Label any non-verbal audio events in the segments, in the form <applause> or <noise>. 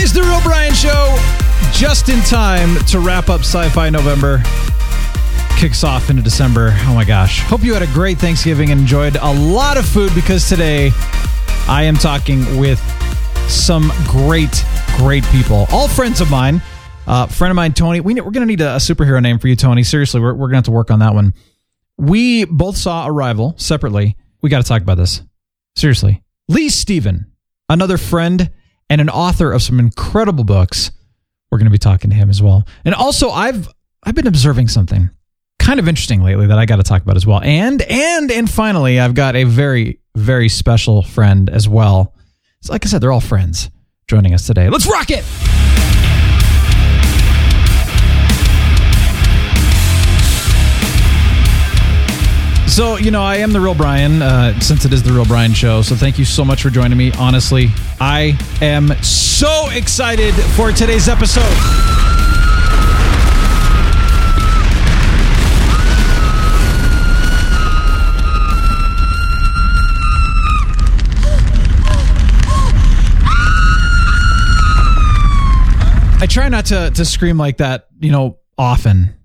It is the Real Brian Show, just in time to wrap up Sci-Fi November. Kicks off into December. Oh my gosh! Hope you had a great Thanksgiving and enjoyed a lot of food because today I am talking with some great, great people, all friends of mine. Uh, friend of mine, Tony. We, we're going to need a, a superhero name for you, Tony. Seriously, we're, we're going to have to work on that one. We both saw Arrival separately. We got to talk about this. Seriously. Lee Stephen, another friend and an author of some incredible books. We're going to be talking to him as well. And also, I've I've been observing something kind of interesting lately that I got to talk about as well. And and and finally, I've got a very very special friend as well. So like I said, they're all friends joining us today. Let's rock it. So, you know, I am the real Brian, uh, since it is the real Brian show. So, thank you so much for joining me. Honestly, I am so excited for today's episode. I try not to to scream like that, you know, often.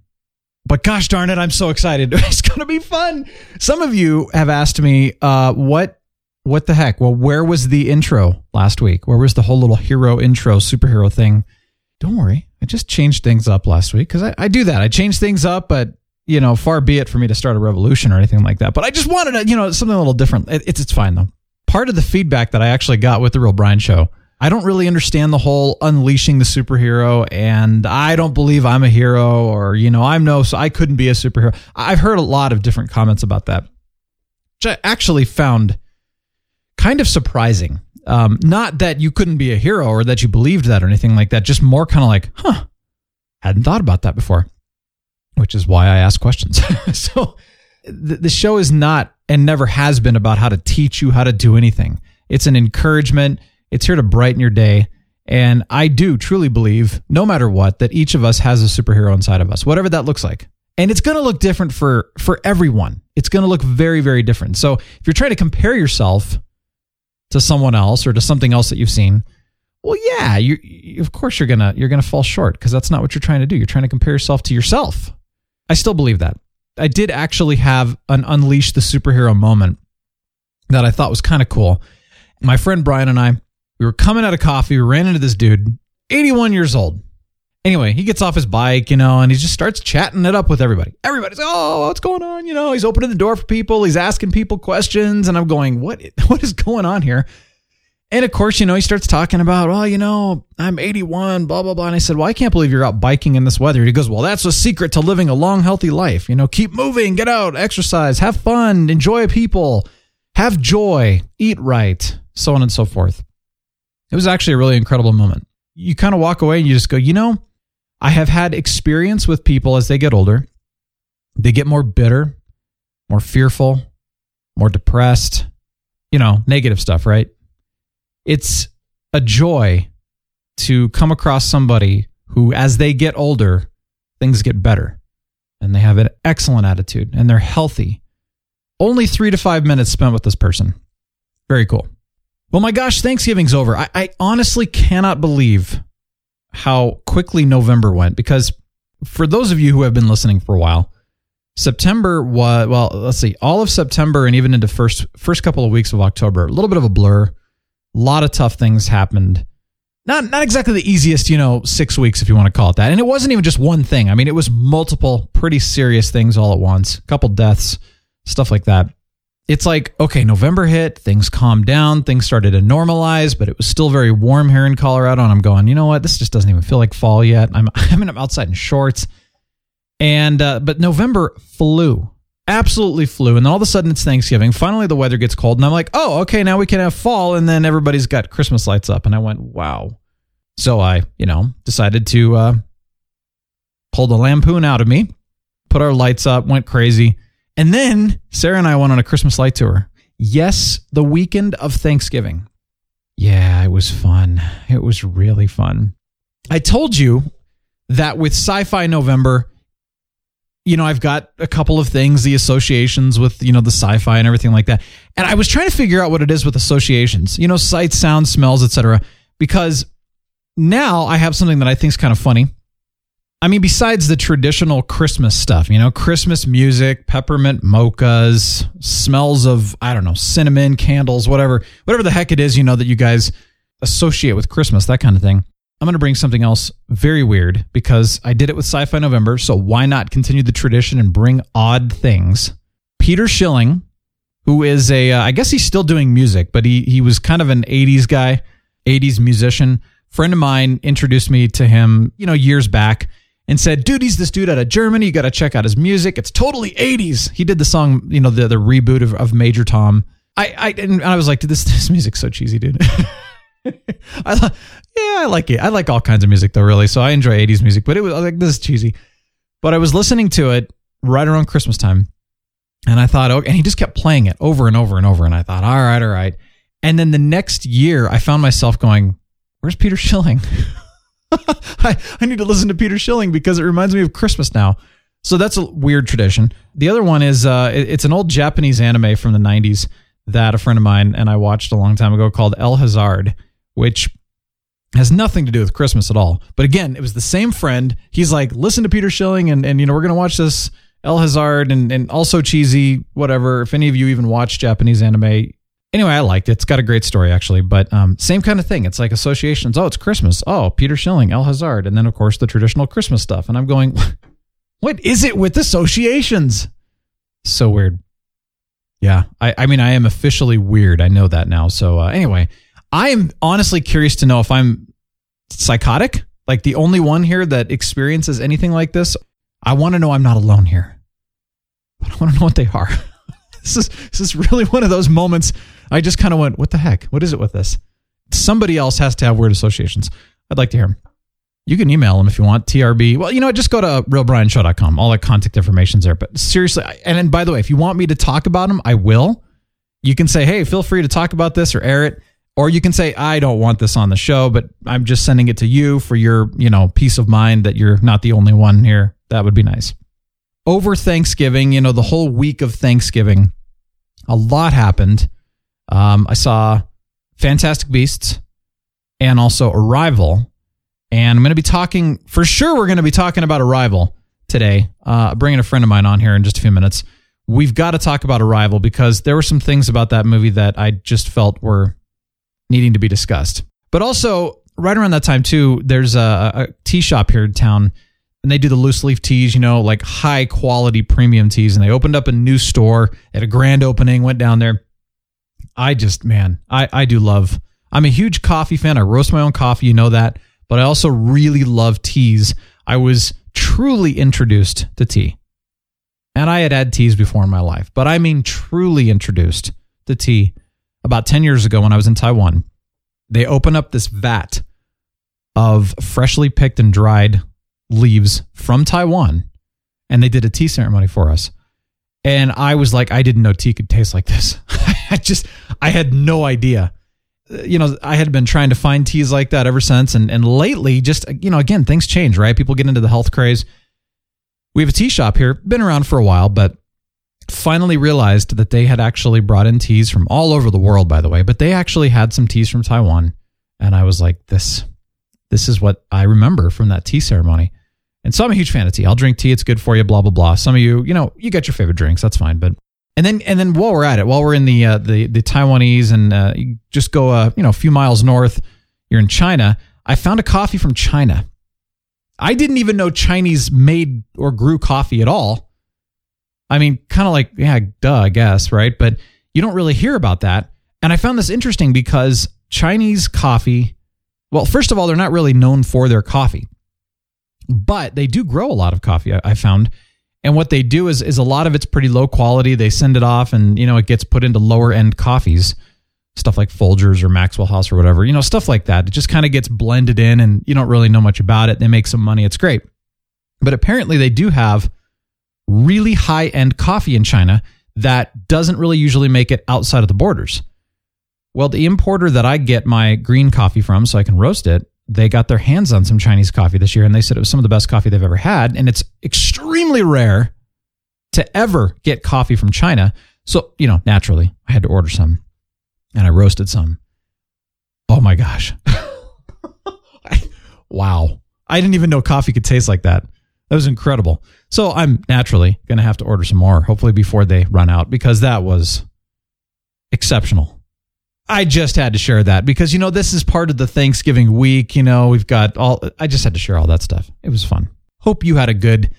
But gosh darn it, I'm so excited. <laughs> It's going to be fun. Some of you have asked me uh what what the heck? Well, where was the intro last week? Where was the whole little hero intro superhero thing? Don't worry. I just changed things up last week cuz I, I do that. I change things up, but you know, far be it for me to start a revolution or anything like that. But I just wanted to, you know, something a little different. It, it's it's fine though. Part of the feedback that I actually got with the Real Brian show I don't really understand the whole unleashing the superhero, and I don't believe I'm a hero, or you know, I'm no, so I couldn't be a superhero. I've heard a lot of different comments about that, which I actually found kind of surprising. Um, not that you couldn't be a hero or that you believed that or anything like that, just more kind of like, huh, hadn't thought about that before, which is why I ask questions. <laughs> so the, the show is not and never has been about how to teach you how to do anything. It's an encouragement it's here to brighten your day. And I do truly believe, no matter what, that each of us has a superhero inside of us, whatever that looks like. And it's going to look different for for everyone. It's going to look very very different. So if you're trying to compare yourself to someone else or to something else that you've seen, well, yeah, you, of course you're gonna you're gonna fall short because that's not what you're trying to do. You're trying to compare yourself to yourself. I still believe that. I did actually have an unleash the superhero moment that I thought was kind of cool. My friend Brian and I we were coming out of coffee. We ran into this dude, 81 years old. Anyway, he gets off his bike, you know, and he just starts chatting it up with everybody. Everybody's, oh, what's going on? You know, he's opening the door for people. He's asking people questions. And I'm going, what, <laughs> what is going on here? And of course, you know, he starts talking about, well, you know, I'm 81, blah, blah, blah. And I said, well, I can't believe you're out biking in this weather. He goes, well, that's a secret to living a long, healthy life. You know, keep moving, get out, exercise, have fun, enjoy people, have joy, eat right, so on and so forth. It was actually a really incredible moment. You kind of walk away and you just go, you know, I have had experience with people as they get older. They get more bitter, more fearful, more depressed, you know, negative stuff, right? It's a joy to come across somebody who, as they get older, things get better and they have an excellent attitude and they're healthy. Only three to five minutes spent with this person. Very cool. Well, my gosh, Thanksgiving's over. I, I honestly cannot believe how quickly November went because for those of you who have been listening for a while, September was well, let's see, all of September and even into first first couple of weeks of October, a little bit of a blur. A lot of tough things happened. Not not exactly the easiest, you know, 6 weeks if you want to call it that. And it wasn't even just one thing. I mean, it was multiple pretty serious things all at once. A couple deaths, stuff like that it's like, okay, November hit, things calmed down, things started to normalize, but it was still very warm here in Colorado. And I'm going, you know what? This just doesn't even feel like fall yet. I'm, <laughs> I mean, I'm outside in shorts. And, uh, but November flew, absolutely flew. And all of a sudden it's Thanksgiving. Finally, the weather gets cold. And I'm like, oh, okay, now we can have fall. And then everybody's got Christmas lights up. And I went, wow, So I, you know, decided to uh, pull the lampoon out of me, put our lights up, went crazy. And then Sarah and I went on a Christmas light tour. Yes, the weekend of Thanksgiving. Yeah, it was fun. It was really fun. I told you that with Sci Fi November, you know, I've got a couple of things, the associations with, you know, the sci fi and everything like that. And I was trying to figure out what it is with associations, you know, sights, sounds, smells, etc. Because now I have something that I think is kind of funny. I mean, besides the traditional Christmas stuff, you know, Christmas music, peppermint mochas, smells of, I don't know, cinnamon, candles, whatever, whatever the heck it is, you know, that you guys associate with Christmas, that kind of thing. I'm going to bring something else very weird because I did it with Sci Fi November. So why not continue the tradition and bring odd things? Peter Schilling, who is a, uh, I guess he's still doing music, but he, he was kind of an 80s guy, 80s musician. Friend of mine introduced me to him, you know, years back and said, dude, he's this dude out of Germany. You got to check out his music. It's totally 80s. He did the song, you know, the, the reboot of, of Major Tom. I, I, and I was like, dude, this, <laughs> this music's so cheesy, dude. <laughs> I, thought yeah, I like it. I like all kinds of music though, really. So I enjoy 80s music, but it was like this is cheesy. But I was listening to it right around Christmas time, and I thought, okay, and he just kept playing it over and over and over, and I thought, all right, all right. And then the next year, I found myself going, "Where's Peter Schilling? <laughs> <laughs> I, I need to listen to Peter Schilling because it reminds me of Christmas now." So that's a weird tradition. The other one is uh, it- it's an old Japanese anime from the 90s that a friend of mine and I watched a long time ago called El Hazard, which has nothing to do with Christmas at all. But again, it was the same friend. He's like, listen to Peter Schilling and, and you know, we're going to watch this El Hazard and, and also cheesy, whatever. If any of you even watch Japanese anime, anyway, I liked it. It's got a great story actually, but um, same kind of thing. It's like associations. Oh, it's Christmas. Oh, Peter Schilling, El Hazard. And then of course the traditional Christmas stuff. And I'm going, <laughs> what is it with associations? So weird. Yeah. I, I mean, I am officially weird. I know that now. So uh, anyway, I am honestly curious to know if I'm psychotic, like the only one here that experiences anything like this. I want to know I'm not alone here, but I want to know what they are. <laughs> this is this is really one of those moments. I just kind of went, "What the heck? What is it with this?" Somebody else has to have weird associations. I'd like to hear them. You can email them if you want. TRB. Well, you know, just go to realbrianshow.com. All the contact information's there. But seriously, and then by the way, if you want me to talk about them, I will. You can say, "Hey, feel free to talk about this or air it." Or you can say, I don't want this on the show, but I'm just sending it to you for your, you know, peace of mind that you're not the only one here. That would be nice. Over Thanksgiving, you know, the whole week of Thanksgiving, a lot happened. Um, I saw Fantastic Beasts and also Arrival. And I'm going to be talking, for sure, we're going to be talking about Arrival today. Uh, bringing a friend of mine on here in just a few minutes. We've got to talk about Arrival because there were some things about that movie that I just felt were needing to be discussed. But also, right around that time too, there's a, a tea shop here in town, and they do the loose leaf teas, you know, like high quality premium teas. And they opened up a new store at a grand opening. Went down there. I just, man, I I do love. I'm a huge coffee fan. I roast my own coffee, you know that. But I also really love teas. I was truly introduced to tea. And I had had teas before in my life, but I mean truly introduced to tea about 10 years ago when I was in Taiwan. They opened up this vat of freshly picked and dried leaves from Taiwan and they did a tea ceremony for us. And I was like, I didn't know tea could taste like this. <laughs> I just, I had no idea. Uh, You know, I had been trying to find teas like that ever since. And, and lately, just, you know, again, things change, right? People get into the health craze. We have a tea shop here, been around for a while, but finally realized that they had actually brought in teas from all over the world, by the way, but they actually had some teas from Taiwan. And I was like, this, this is what I remember from that tea ceremony. And so I'm a huge fan of tea. I'll drink tea. It's good for you, blah, blah, blah. Some of you, you know, you got your favorite drinks. That's fine. But, and then, and then while we're at it, while we're in the, uh, the, the Taiwanese and, uh, just go, uh, you know, a few miles north, you're in China. I found a coffee from China. I didn't even know Chinese made or grew coffee at all. I mean, kind of like, yeah, duh, I guess, right? But you don't really hear about that. And I found this interesting because Chinese coffee, well, first of all, they're not really known for their coffee, but they do grow a lot of coffee, I, I found. And what they do is, is a lot of it's pretty low quality. They send it off and, you know, it gets put into lower end coffees. stuff like Folgers or Maxwell House or whatever, you know, stuff like that. It just kind of gets blended in and you don't really know much about it. They make some money. It's great. But apparently they do have really high end coffee in China that doesn't really usually make it outside of the borders. Well, the importer that I get my green coffee from so I can roast it, they got their hands on some Chinese coffee this year and they said it was some of the best coffee they've ever had. And it's extremely rare to ever get coffee from China. So, you know, naturally, I had to order some and I roasted some. Oh my gosh. <laughs> wow. I didn't even know coffee could taste like that. That was incredible. So I'm naturally going to have to order some more, hopefully before they run out, because that was exceptional. I just had to share that because, you know, this is part of the Thanksgiving week. You know, we've got all, I just had to share all that stuff. It was fun. Hope you had a good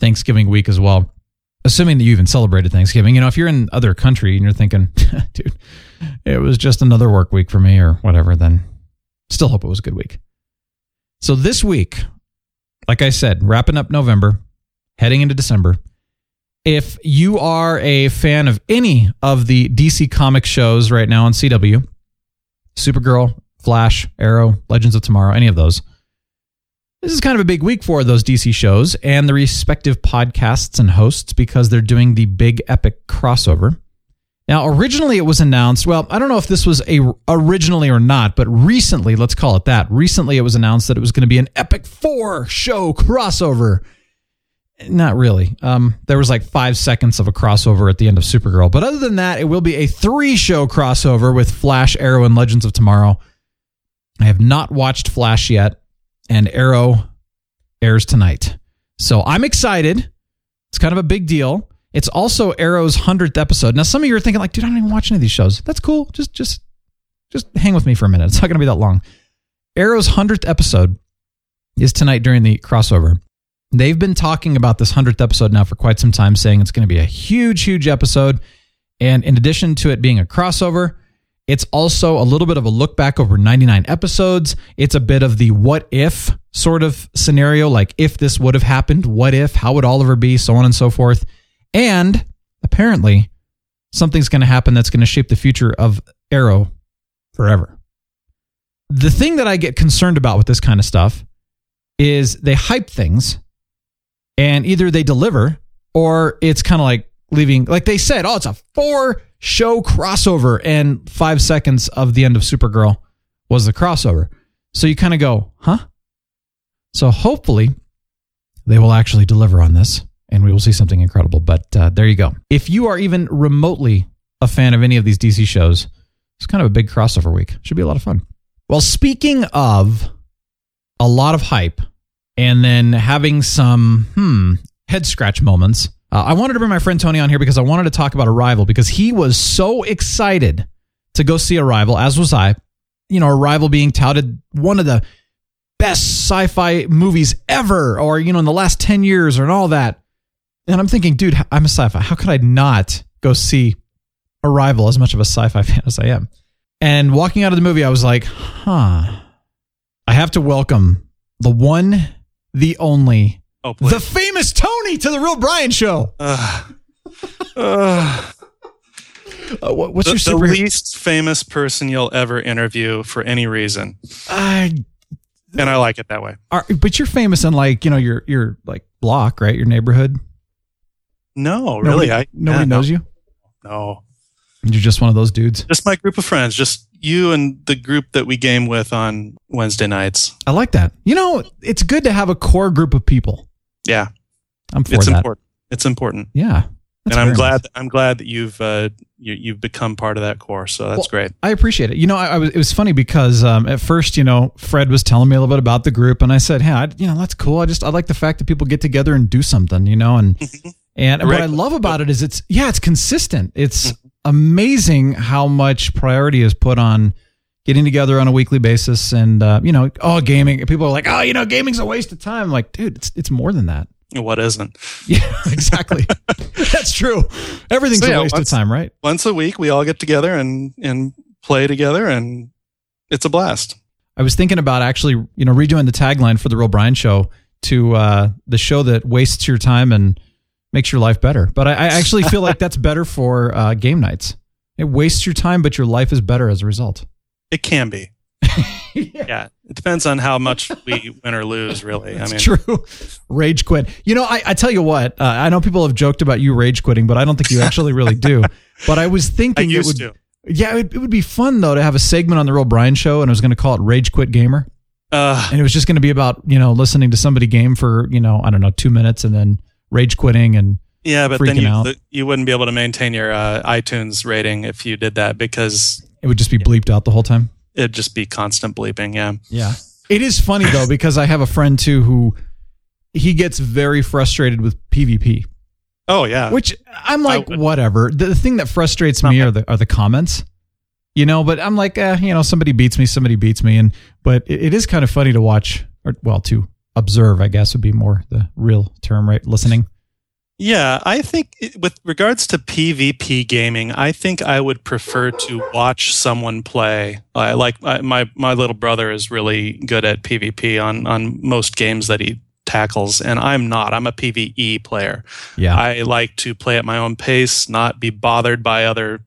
Thanksgiving week as well. Assuming that you even celebrated Thanksgiving. You know, if you're in other country and you're thinking, <laughs> dude, it was just another work week for me or whatever, then still hope it was a good week. So this week, like I said, wrapping up November, heading into December. If you are a fan of any of the DC comic shows right now on CW, Supergirl, Flash, Arrow, Legends of Tomorrow, any of those, this is kind of a big week for those DC shows and the respective podcasts and hosts because they're doing the big epic crossover. Now, originally it was announced, well, I don't know if this was a originally or not, but recently, let's call it that. Recently it was announced that it was going to be an Epic 4 show crossover. Not really. Um, there was like five seconds of a crossover at the end of Supergirl. But other than that, it will be a three show crossover with Flash, Arrow, and Legends of Tomorrow. I have not watched Flash yet, and Arrow airs tonight. So I'm excited. It's kind of a big deal. It's also Arrow's hundredth episode. Now, some of you are thinking, like, dude, I don't even watch any of these shows. That's cool. Just, just, just hang with me for a minute. It's not going to be that long. Arrow's hundredth episode is tonight during the crossover. They've been talking about this hundredth episode now for quite some time, saying it's going to be a huge, huge episode. And in addition to it being a crossover, it's also a little bit of a look back over 99 episodes. It's a bit of the what if sort of scenario, like if this would have happened, what if, how would Oliver be, so on and so forth. And apparently, something's going to happen that's going to shape the future of Arrow forever. The thing that I get concerned about with this kind of stuff is they hype things and either they deliver or it's kind of like leaving, like they said, oh, it's a four show crossover, and five seconds of the end of Supergirl was the crossover. So you kind of go, huh? So hopefully they will actually deliver on this and we will see something incredible. But uh, there you go. If you are even remotely a fan of any of these DC shows, it's kind of a big crossover week. Should be a lot of fun. Well, speaking of a lot of hype and then having some hmm head scratch moments, uh, I wanted to bring my friend Tony on here because I wanted to talk about Arrival because he was so excited to go see Arrival, as was I. You know, Arrival being touted one of the best sci-fi movies ever, or you know, in the last ten years, or and all that. And I'm thinking, dude, I'm a sci-fi. How could I not go see Arrival as much of a sci-fi <laughs> fan as I am? And walking out of the movie, I was like, huh. I have to welcome the one, the only, Oh, please. the famous Tony to the Real Brian Show. Uh, uh, Uh, what- what's the, your the least famous person you'll ever interview for any reason, and I like it that way. are, but you're famous in like you know your your like block, right? Your neighborhood. No, really, Nobody, I nobody yeah, knows you. No, no, You're just one of those dudes. just my group of friends, just you and the group that we game with on Wednesday nights. I like that. You know, it's good to have a core group of people. Yeah, I'm for it's that. important. It's important, Yeah. And I'm glad. nice. I'm glad that you've uh, you, you've become part of that core. So that's Well, great. I appreciate it. You know, I, I was, it was funny because um, at first, you know, Fred was telling me a little bit about the group, and I said, "Hey, I, you know, that's cool. I just I like the fact that people get together and do something, you know." And <laughs> and what I love about it is it's yeah, it's consistent. It's amazing how much priority is put on getting together on a weekly basis, and uh, you know, oh, gaming. People are like, "Oh, you know, gaming's a waste of time." I'm like, dude, it's it's more than that. What isn't? <laughs> Yeah, exactly. <laughs> that's true. Everything's So, yeah, a waste once- of time, right? Once a week, we all get together and and play together, and it's a blast. I was thinking about actually, you know, redoing the tagline for the Real Brian Show to uh, the show that wastes your time and makes your life better. But I, I actually feel like that's <laughs> better for uh, game nights. It wastes your time, but your life is better as a result. It can be. <laughs> yeah. It depends on how much we win or lose, really. That's I mean, true. <laughs> Rage quit. You know, I, I tell you what, uh, I know people have joked about you rage quitting, but I don't think you actually really do. But I was I thinking it would, to. yeah, it, it would be fun though to have a segment on the Real Brian Show, and I was going to call it Rage Quit Gamer, Uh, and it was just going to be about you know listening to somebody game for you know I don't know two minutes and then rage quitting and yeah, but then you out. the, you wouldn't be able to maintain your uh, iTunes rating if you did that because it would just be bleeped out the whole time. it'd just be constant bleeping. Yeah. Yeah. It is funny though because I have a friend too who he gets very frustrated with PvP, Oh yeah. which I'm like whatever. The, the thing that frustrates me are the are the comments. You know, but I'm like, eh, you know, somebody beats me, somebody beats me, and but it, it is kind of funny to watch, or well, to observe, I guess would be more the real term, right? Listening. Yeah, I think with regards to PvP gaming, I think I would prefer to watch someone play. I like I, my my little brother is really good at PvP on on most games that he tackles, and I'm not. I'm a PvE player. Yeah, I like to play at my own pace, not be bothered by other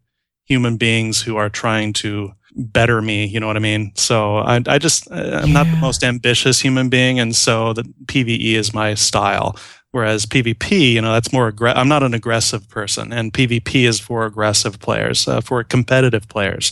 human beings who are trying to better me. You know what I mean? So I, I just, I'm not the most ambitious human being. And so the PVE is my style. Whereas PvP, you know, that's more, aggr- I'm not an aggressive person and PvP is for aggressive players, uh, for competitive players.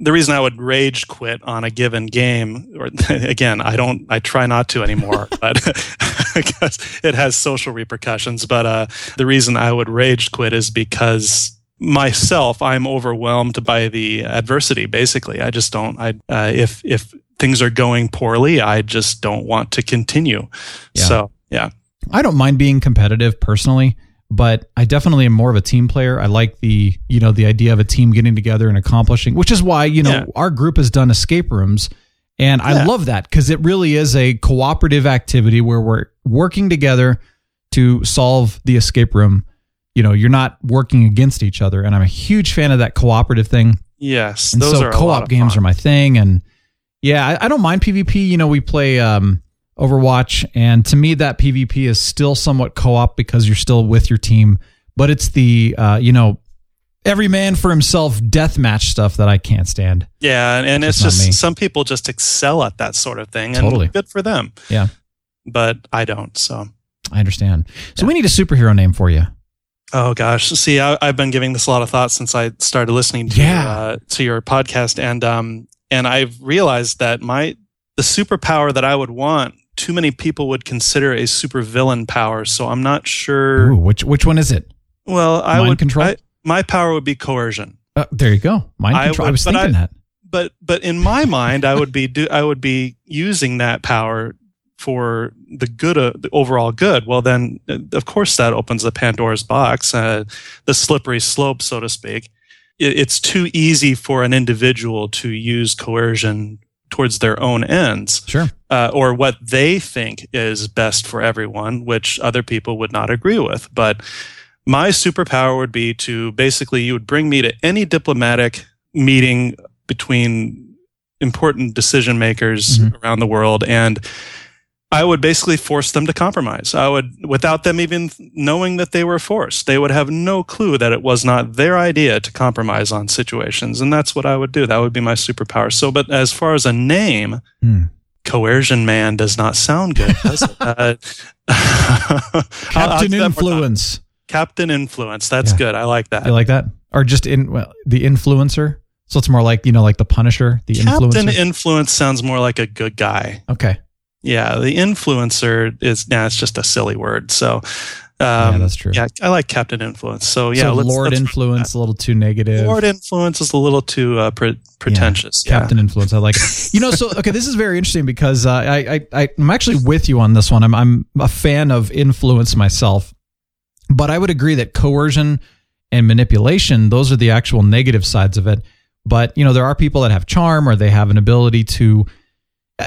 The reason I would rage quit on a given game, or <laughs> again, I don't, I try not to anymore, <laughs> but <laughs> because it has social repercussions. But uh, the reason I would rage quit is because myself, I'm overwhelmed by the adversity. Basically, I just don't. I uh, if if things are going poorly, I just don't want to continue. Yeah. So yeah, I don't mind being competitive personally, but I definitely am more of a team player. I like the, you know, the idea of a team getting together and accomplishing, which is why, you know, Yeah. our group has done escape rooms. And I Yeah. love that because it really is a cooperative activity where we're working together to solve the escape room. You know, you're not working against each other. And I'm a huge fan of that cooperative thing. yes, And those so are a lot co-op games fun. are my thing. And yeah, I, I don't mind PvP. You know, we play um, Overwatch, and to me, that PvP is still somewhat co-op because you're still with your team. But it's the uh, you know every man for himself deathmatch stuff that I can't stand. Yeah, and, and it's just me. some people just excel at that sort of thing, and Totally. good for them. Yeah. but I don't. So I understand. So we need a superhero name for you. Oh gosh, see, I, I've been giving this a lot of thought since I started listening to Yeah. your, uh, to your podcast, and um, and I've realized that my the superpower that I would want, too many people would consider a supervillain power. So I'm not sure. Ooh, which which one is it? Well, I Mind would control? I, my power would be coercion, Uh, there you go. Mind I control. I, was thinking I- that. but but in my mind, I would be do I would be using that power for the good of the overall good. Well, then uh, of course that opens the Pandora's box, uh, the slippery slope, so to speak. It, it's too easy for an individual to use coercion towards their own ends Sure. uh, or what they think is best for everyone, which other people would not agree with. But my superpower would be to basically, you would bring me to any diplomatic meeting between important decision makers Mhm. around the world and I would basically force them to compromise. I would, without them even knowing that they were forced, they would have no clue that it was not their idea to compromise on situations. And that's what I would do. That would be my superpower. So, but as far as a name, Hmm. coercion man does not sound good, does it? <laughs> Uh, <laughs> Captain do that more time. Influence. Captain Influence. That's Yeah. good. I like that. You like that? Or just in well, the influencer? So it's more like, you know, like the Punisher, the Captain influencer. Influence sounds more like a good guy. okay. Yeah, the influencer is nah, it's just a silly word. So, um, Yeah, that's true. Yeah, I like Captain Influence. So yeah, so let's, Lord let's influence, a little too negative. Lord Influence is a little too uh, pre- pretentious. Yeah. Captain Influence. I like. it. You know, so okay, this is very interesting because uh, I, I I'm actually with you on this one. I'm I'm a fan of influence myself, but I would agree that coercion and manipulation those are the actual negative sides of it. But you know, there are people that have charm or they have an ability to,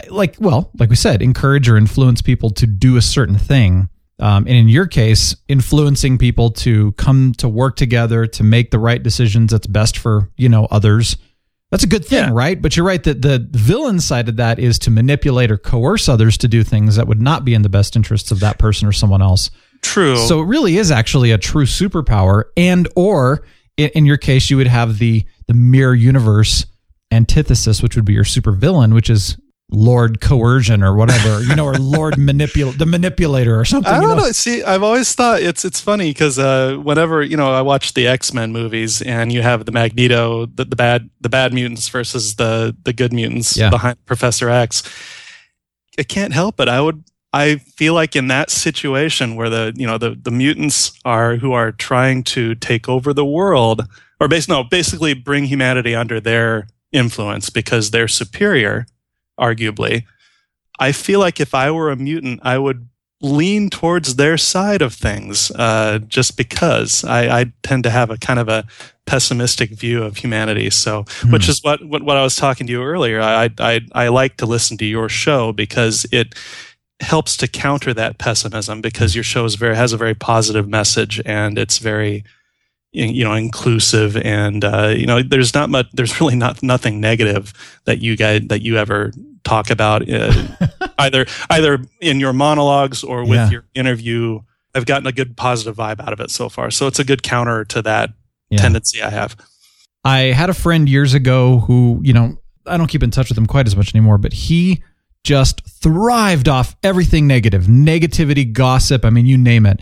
like, well, like we said, encourage or influence people to do a certain thing. Um, and in your case, influencing people to come to work together to make the right decisions that's best for you know others. That's a good thing, Yeah. right? But you're right that the villain side of that is to manipulate or coerce others to do things that would not be in the best interests of that person or someone else. True. So it really is actually a true superpower, and or in, in your case, you would have the the mirror universe antithesis, which would be your supervillain, which is Lord Coercion or whatever, you know, or Lord <laughs> Manipul the manipulator or something. I don't know? know. See, I've always thought it's it's funny because uh, whenever you know I watch the X Men movies and you have the Magneto, the, the bad the bad mutants versus the the good mutants Yeah. behind Professor X, I can't help it. I would I feel like in that situation where the you know the the mutants are who are trying to take over the world or base no basically bring humanity under their influence because they're superior, arguably. I feel like if I were a mutant, I would lean towards their side of things, uh, just because I, I tend to have a kind of a pessimistic view of humanity. So, which is what, what what I was talking to you earlier. I, I I like to listen to your show because it helps to counter that pessimism because your show is very has a very positive message and it's very you know inclusive and uh, you know there's not much there's really not nothing negative that you guys that you ever talk about uh, <laughs> either either in your monologues or with Yeah. your interview i've gotten a good positive vibe out of it so far so it's a good counter to that Yeah. tendency i have I had a friend years ago who, you know, I don't keep in touch with him quite as much anymore, but he just thrived off everything negative, negativity, gossip. I mean, you name it.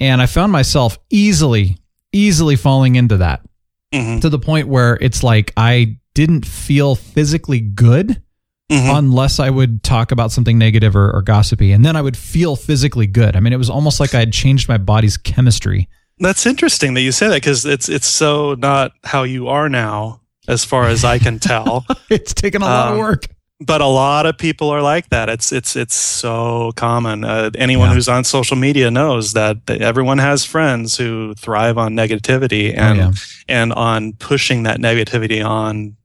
And I found myself easily, easily falling into that Mhm. to the point where it's like I didn't feel physically good Mhm. unless I would talk about something negative or, or gossipy. And then I would feel physically good. I mean, it was almost like I had changed my body's chemistry. that's interesting that you say that because it's it's so not how you are now as far as i can tell <laughs> It's taken a lot of Um, work. But a lot of people are like that. It's it's it's so common. Uh, anyone Yeah. who's on social media knows that everyone has friends who thrive on negativity and Oh, yeah. and on pushing that negativity on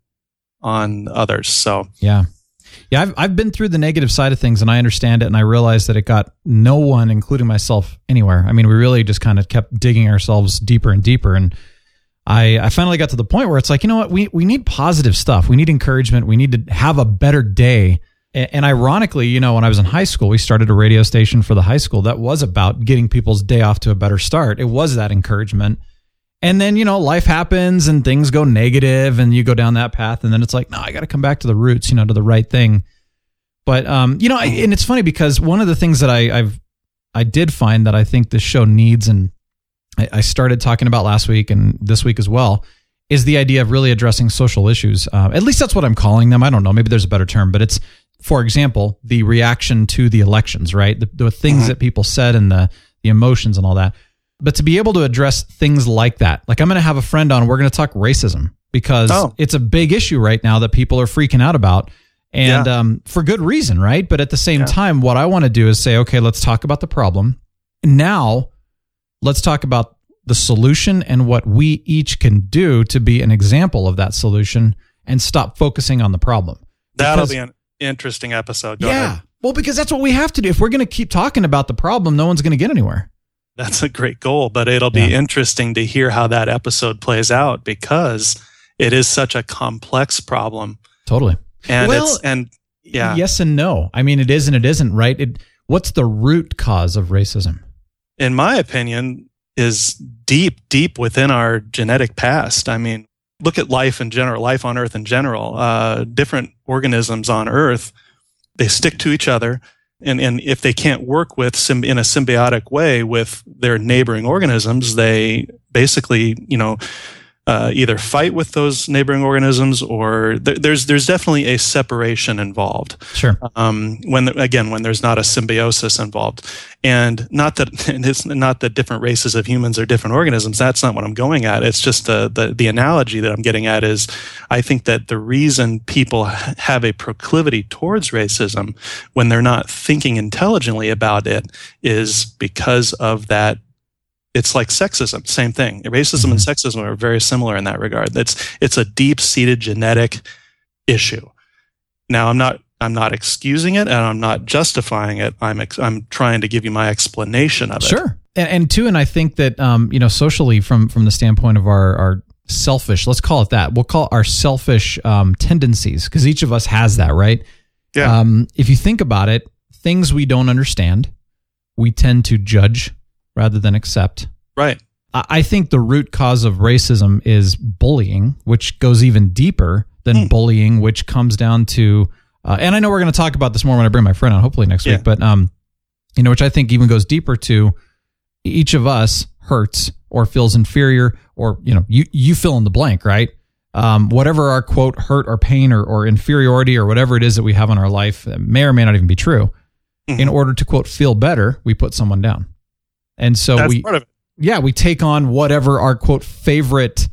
on others. So Yeah. Yeah, I've, I've been through the negative side of things and I understand it. And I realized that it got no one, including myself, anywhere. I mean, we really just kind of kept digging ourselves deeper and deeper. And I, I finally got to the point where it's like, you know what? We, we need positive stuff. We need encouragement. We need to have a better day. And ironically, you know, when I was in high school, we started a radio station for the high school that was about getting people's day off to a better start. It was that encouragement. And then, you know, life happens and things go negative and you go down that path. And then it's like, no, I got to come back to the roots, you know, to the right thing. But, um, you know, I, and it's funny because one of the things that I, I've, I did find that I think this show needs, and I, I started talking about last week and this week as well, is the idea of really addressing social issues. Uh, at least that's what I'm calling them. I don't know. Maybe there's a better term, but it's, for example, the reaction to the elections, right? The, the things that people said and the, the emotions and all that but to be able to address things like that like i'm going to have a friend on we're going to talk racism because Oh. it's a big issue right now that people are freaking out about and um, for good reason right but at the same Yeah. time what i want to do is say okay let's talk about the problem now let's talk about the solution and what we each can do to be an example of that solution and stop focusing on the problem that'll Because- be an interesting episode. Go yeah ahead. well because that's what we have to do if we're going to keep talking about the problem no one's going to get anywhere That's a great goal, but it'll be Yeah. interesting to hear how that episode plays out because it is such a complex problem. totally And Well, it's and yeah. Yes and no. I mean, it is and it isn't, right? It, what's the root cause of racism? In my opinion, is deep, deep within our genetic past. I mean, look at life in general, life on Earth in general. Uh, different organisms on Earth, they stick to each other. And, and if they can't work with symb- in a symbiotic way with their neighboring organisms, they basically, you know, uh, either fight with those neighboring organisms or th- there's there's definitely a separation involved Sure. um, when again when there's not a symbiosis involved, and not that <laughs> and it's not that different races of humans are different organisms. That's not what I'm going at. It's just uh, the the analogy that I'm getting at is I think that the reason people have a proclivity towards racism when they're not thinking intelligently about it is because of that. It's like sexism, same thing. Racism and sexism are very similar in that regard. It's it's a deep seated genetic issue. Now, I'm not I'm not excusing it and I'm not justifying it. I'm ex- I'm trying to give you my explanation of it. Sure. And, and two, and I think that, um, you know, socially from, from the standpoint of our, our selfish, let's call it that. We'll call it our selfish, um, tendencies because each of us has that, right? Yeah. Um, if you think about it, things we don't understand, we tend to judge rather than accept. Right. I think the root cause of racism is bullying, which goes even deeper than bullying, which comes down to, uh, and I know we're going to talk about this more when I bring my friend on, hopefully next Yeah. week, but, um, you know, which I think even goes deeper to each of us hurts or feels inferior or, you know, you, you fill in the blank, right? Um, whatever our quote hurt or pain or, or inferiority or whatever it is that we have in our life may or may not even be true. Mm-hmm. In order to quote feel better, we put someone down. And so That's we, part of it. yeah, we take on whatever our quote favorite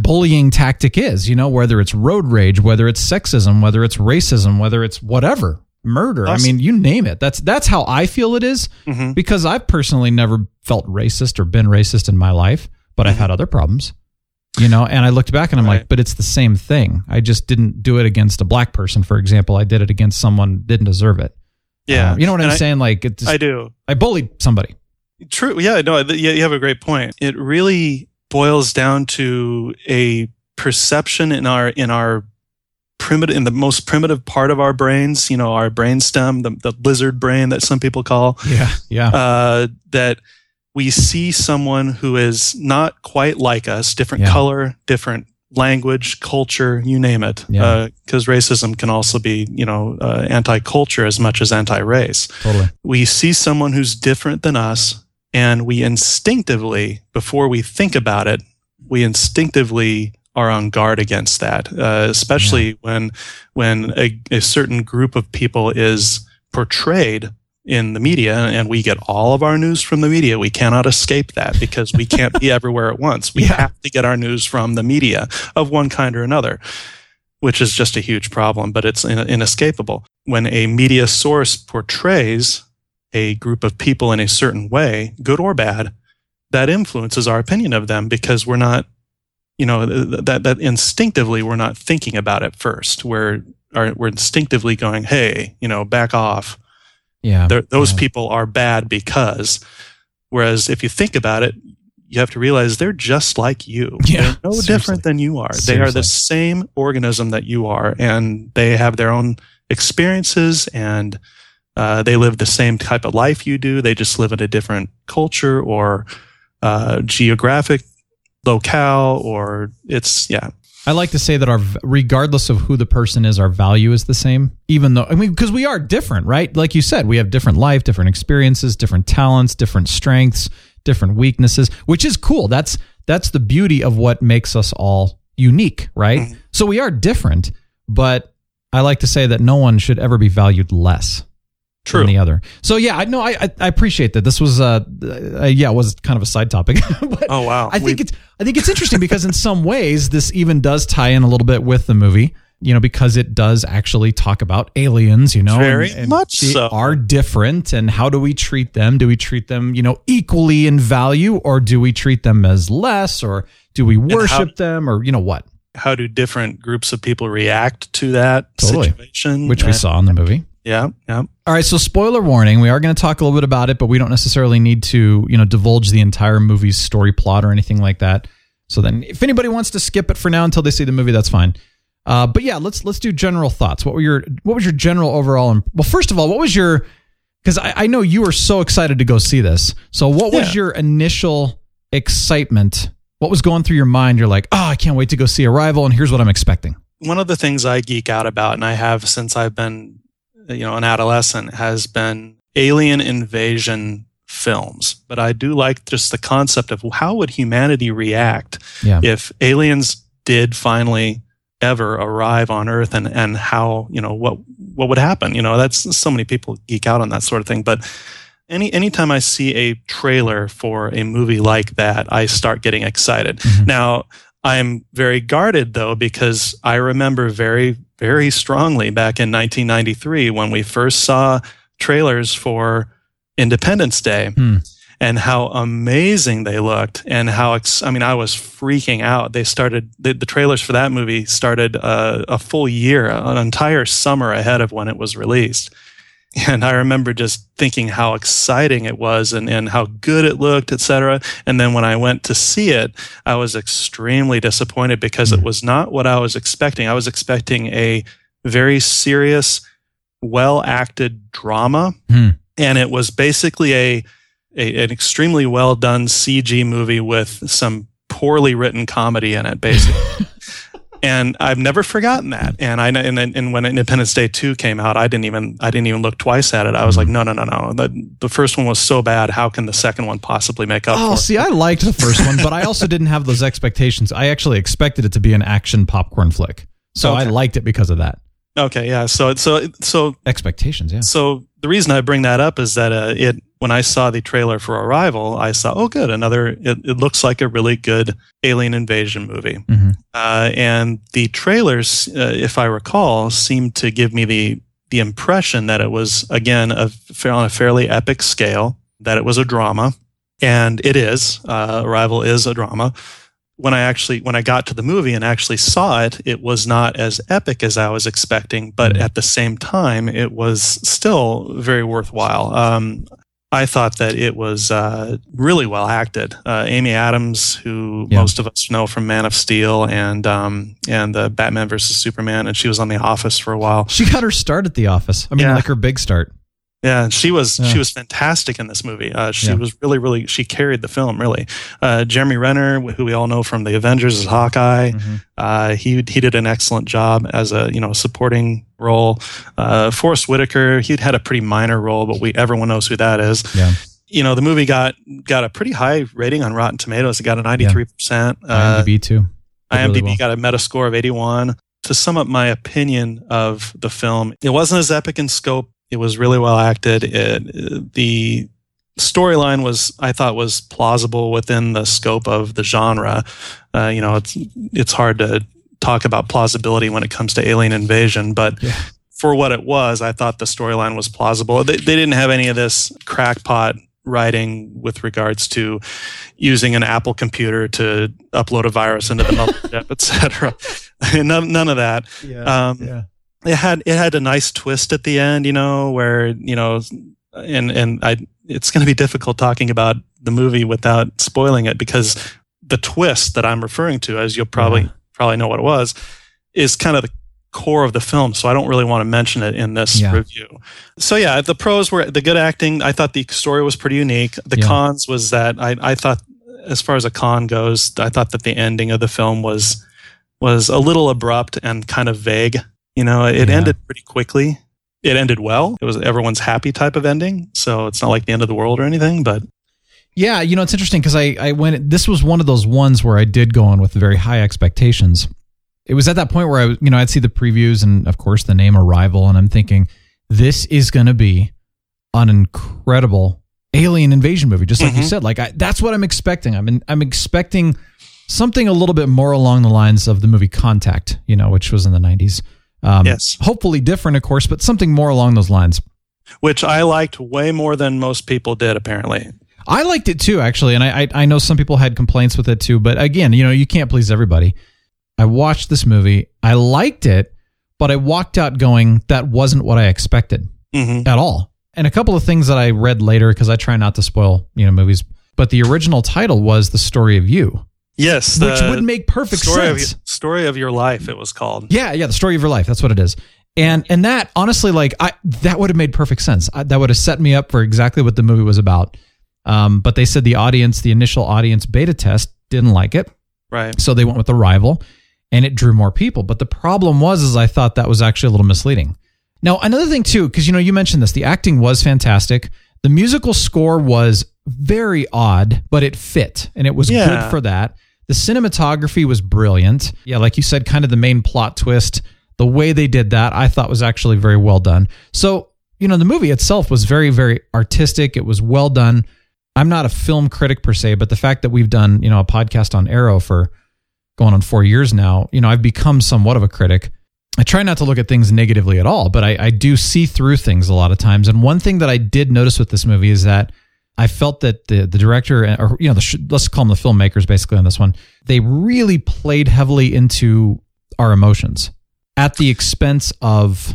bullying tactic is, you know, whether it's road rage, whether it's sexism, whether it's racism, whether it's whatever, murder. I mean, you name it. That's that's how I feel it is Mhm. because I've personally never felt racist or been racist in my life, but I've had other problems. You know, and I looked back and I'm like, but it's the same thing. I just didn't do it against a black person, for example. I did it against someone didn't deserve it. Yeah. Uh, you know what I'm I- saying? Like, just, I do. I bullied somebody. True. Yeah. No. th- yeah, You have a great point. It really boils down to a perception in our in our primitive in the most primitive part of our brains. You know, our brainstem, the, the lizard brain that some people call. Yeah, yeah, Uh, that we see someone who is not quite like us, different Yeah. color, different language, culture, you name it. Yeah. Because racism can also be, you know, uh, anti-culture as much as anti-race totally. we see someone who's different than us and we instinctively before we think about it we instinctively are on guard against that uh, especially when when a, a certain group of people is portrayed in the media and we get all of our news from the media we cannot escape that because we can't be <laughs> everywhere at once we Yeah. have to get our news from the media of one kind or another which is just a huge problem, but it's in- inescapable. When a media source portrays a group of people in a certain way, good or bad, that influences our opinion of them because we're not, you know, that that instinctively we're not thinking about it first. We're are, we're instinctively going, hey, you know, back off. Yeah. They're, those yeah. people are bad because. Whereas if you think about it, you have to realize they're just like you. Yeah, they're no seriously. different than you are. They are the same organism that you are, and they have their own experiences and uh, they live the same type of life you do. They just live in a different culture or uh, geographic locale, or it's yeah, I like to say that our regardless of who the person is, our value is the same. Even though I mean, because we are different, right? Like you said, we have different life, different experiences, different talents, different strengths, different weaknesses, which is cool. That's that's the beauty of what makes us all unique, right? Mm-hmm. So we are different, but I like to say that no one should ever be valued less True. than the other. So yeah, I know I, I appreciate that. This was uh, uh yeah, it was kind of a side topic. <laughs> but Oh, wow. I think We- it's I think it's interesting because in some ways this even does tie in a little bit with the movie. You know, because it does actually talk about aliens, you know, Very much they so. are different, and how do we treat them? Do we treat them, you know, equally in value, or do we treat them as less, or do we worship them, or you know what? How do different groups of people react to that Totally. situation? Which we saw in the movie. Yeah, yeah. All right, so spoiler warning. We are going to talk a little bit about it, but we don't necessarily need to, you know, divulge the entire movie's story plot or anything like that. So then, if anybody wants to skip it for now until they see the movie, that's fine. Uh, but yeah, let's let's do general thoughts. What were your what was your general overall? Well, first of all, what was your because I, I know you were so excited to go see this. So what was Yeah. your initial excitement? What was going through your mind? You're like, oh, I can't wait to go see Arrival, and here's what I'm expecting. one of the things I geek out about, and I have since I've been, you know, an adolescent, has been alien invasion films. But I do like just the concept of how would humanity react Yeah. if aliens did finally ever arrive on Earth, and and how you know what what would happen. You know, that's so many people geek out on that sort of thing, but. Any anytime I see a trailer for a movie like that, I start getting excited. Mm-hmm. Now, I'm very guarded though because I remember very very strongly back in 1993 when we first saw trailers for Independence Day Hmm. and how amazing they looked and how ex- I mean I was freaking out. They started the, the trailers for that movie started uh, a full year, an entire summer ahead of when it was released. <laughs> And I remember just thinking how exciting it was and, and how good it looked, et cetera. And then when I went to see it, I was extremely disappointed because it was not what I was expecting. I was expecting a very serious, well acted drama. Hmm. And it was basically a, a, an extremely well done CG movie with some poorly written comedy in it, basically. <laughs> and I've never forgotten that. And I and, and when Independence Day two came out, I didn't even I didn't even look twice at it. I was like, no, no, no, no. The the first one was so bad. How can the second one possibly make up? Oh, see, I liked the first one, but I also didn't have those expectations. I actually expected it to be an action popcorn flick, so I liked it because of that. Okay, yeah. So so so Expectations, yeah. so the reason I bring that up is that uh, it when I saw the trailer for Arrival, I saw oh good another it, it looks like a really good alien invasion movie, Mhm. uh, and the trailers, uh, if I recall, seemed to give me the the impression that it was again a, on a fairly epic scale, that it was a drama, and it is. Uh, Arrival is a drama. When I actually when I got to the movie and actually saw it, it was not as epic as I was expecting, but at the same time, it was still very worthwhile. Um, I thought that it was uh, really well acted. Uh, Amy Adams, who Yeah. most of us know from Man of Steel and um, and the Batman versus Superman, and she was on The Office for a while. She got her start at the office. I mean, Yeah. like her big start. Yeah, she was Yeah. she was fantastic in this movie. Uh, she Yeah. was really really she carried the film really. Uh, Jeremy Renner, who we all know from the Avengers, is Hawkeye. Mhm. Uh, he he did an excellent job as a you know supporting role. Uh, Forest Whitaker, he'd had a pretty minor role, but we everyone knows who that is. Yeah. You know the movie got got a pretty high rating on Rotten Tomatoes. It got a ninety three percent. Uh, IMDb too. Did really IMDb well. got a Metascore of 81. To sum up my opinion of the film, it wasn't as epic in scope. It was really well acted. It, the storyline was, I thought, was plausible within the scope of the genre. Uh, you know, it's it's hard to talk about plausibility when it comes to alien invasion, but Yeah. for what it was, I thought the storyline was plausible. They, they didn't have any of this crackpot writing with regards to using an Apple computer to upload a virus into the mothership, <laughs> et cetera. <laughs> none, none of that. Um, yeah. It had it had a nice twist at the end, you know, where you know, and and I it's going to be difficult talking about the movie without spoiling it because the twist that I'm referring to, as you'll probably Yeah. probably know what it was, is kind of the core of the film. So I don't really want to mention it in this Yeah. review. So yeah, the pros were the good acting. I thought the story was pretty unique. The Yeah. cons was that I I thought, as far as a con goes, I thought that the ending of the film was was a little abrupt and kind of vague. You know, it Yeah. ended pretty quickly. It ended well. It was everyone's happy type of ending. So it's not like the end of the world or anything, but Yeah, you know, it's interesting because I, I went, this was one of those ones where I did go in with very high expectations. It was at that point where I, was- you know, I'd see the previews and of course the name Arrival, and I'm thinking, this is going to be an incredible alien invasion movie, just like you Mhm. said. Like I, that's what I'm expecting. I'm, in, I'm expecting something a little bit more along the lines of the movie Contact, you know, which was in the 90s. Um, Yes. Hopefully different, of course, but something more along those lines. which I liked way more than most people did apparently. I liked it too, actually, and I, I I know some people had complaints with it too. But again, you know, you can't please everybody. I watched this movie. I liked it, but I walked out going, that wasn't what I expected hmm at all. And a couple of things that I read later because I try not to spoil you know movies. But the original title was "The Story of You," Yes, which would make perfect story sense. of story of your life. It was called. Yeah, yeah, the story of your life. That's what it is. And and that honestly, like I that would have made perfect sense. I, that would have set me up for exactly what the movie was about. Um, but they said the audience, the initial audience beta test, didn't like it, Right. so they went with the Arrival, and it drew more people. But the problem was, is I thought that was actually a little misleading. Now another thing too, because you know you mentioned this, the acting was fantastic. The musical score was very odd, but it fit, and it was Yeah. good for that. The cinematography was brilliant. Yeah, like you said, kind of the main plot twist. The way they did that, I thought was actually very well done. So, you know, the movie itself was very, very artistic. It was well done. I'm not a film critic per se, but the fact that we've done, you know, a podcast on Arrow for going on four years now, you know, I've become somewhat of a critic. I try not to look at things negatively at all, but I, I do see through things a lot of times. And one thing that I did notice with this movie is that I felt that the the director, or you know, sh- let's call them the filmmakers, basically on this one, they really played heavily into our emotions at the expense of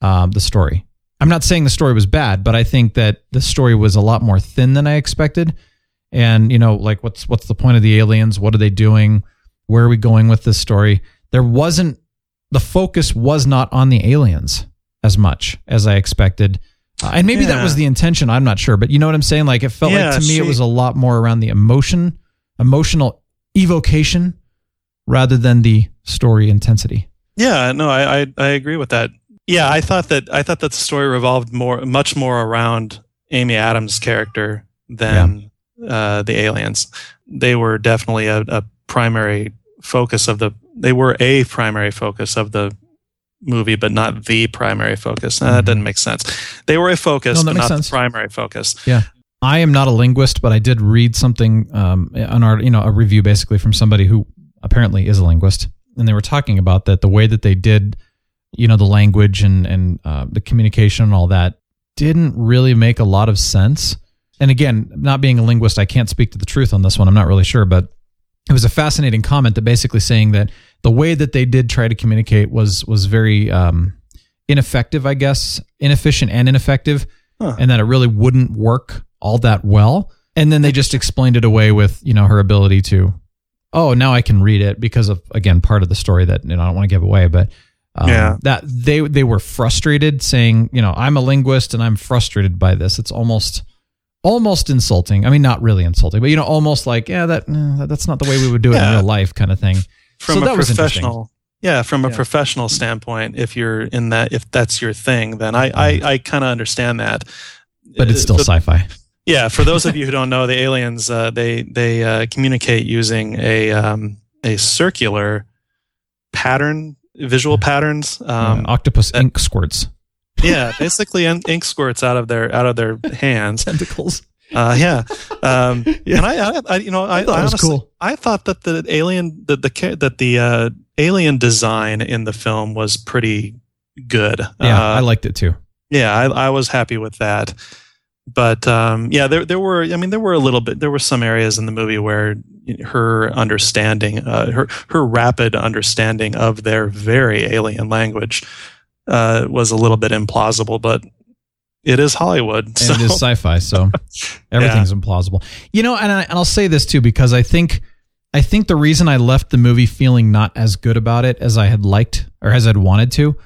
um, the story. I'm not saying the story was bad, but I think that the story was a lot more thin than I expected. And you know, like what's what's the point of the aliens? What are they doing? Where are we going with this story? There wasn't the focus was not on the aliens as much as I expected. Uh, and maybe that was the intention. I'm not sure, but you know what I'm saying. Like it felt Yeah, like to me it was a lot more around the emotion, emotional evocation, rather than the story intensity. Yeah, no, I, I I agree with that. Yeah, I thought that I thought that the story revolved more, much more around Amy Adams' character than uh, the aliens. They were definitely a, a primary focus of the. They were a primary focus of the movie, but not the primary focus. That doesn't make sense. They were a focus, Mm-hmm. No, but not sense. the primary focus. Yeah. I am not a linguist, but I did read something um, on our, you know, a review basically from somebody who apparently is a linguist, and they were talking about that the way that they did, you know, the language and and uh, the communication and all that didn't really make a lot of sense. And again, not being a linguist, I can't speak to the truth on this one. I'm not really sure, but it was a fascinating comment that basically saying that the way that they did try to communicate was was very um, ineffective, I guess, inefficient and ineffective, Huh. and that it really wouldn't work all that well. And then they just explained it away with you know her ability to, oh, now I can read it because of again part of the story that you know I don't want to give away, but. Um, Yeah. that they they were frustrated saying you know i'm a linguist and i'm frustrated by this it's almost almost insulting. I mean not really insulting but you know almost like yeah that eh, that's not the way we would do it in real life kind of thing. From So a professional yeah from a Yeah. professional standpoint if you're in that if that's your thing then i i, I kind of understand that. But it's still Uh, sci-fi. Yeah for those of you <laughs> who don't know the aliens uh, they they uh, communicate using a um, a circular pattern visual patterns um, Uh, octopus that- ink squirts yeah basically in- ink squirts out of their out of their hands <laughs> tentacles uh, yeah. Um, <laughs> Yeah. and I, I, I, you know, I, thought I was honestly, cool. I thought that the alien, that the that the uh, alien design in the film was pretty good. yeah Uh, i liked it too yeah, I, I was happy with that. But um, yeah, there there were. I mean, there were a little bit. There were some areas in the movie where her understanding, uh, her her rapid understanding of their very alien language, uh, was a little bit implausible. But it is Hollywood, and so it is <laughs> sci-fi so everything's implausible. You know and, I, and i'll say this too because i think i think the reason i left the movie feeling not as good about it as i had liked or as i'd wanted to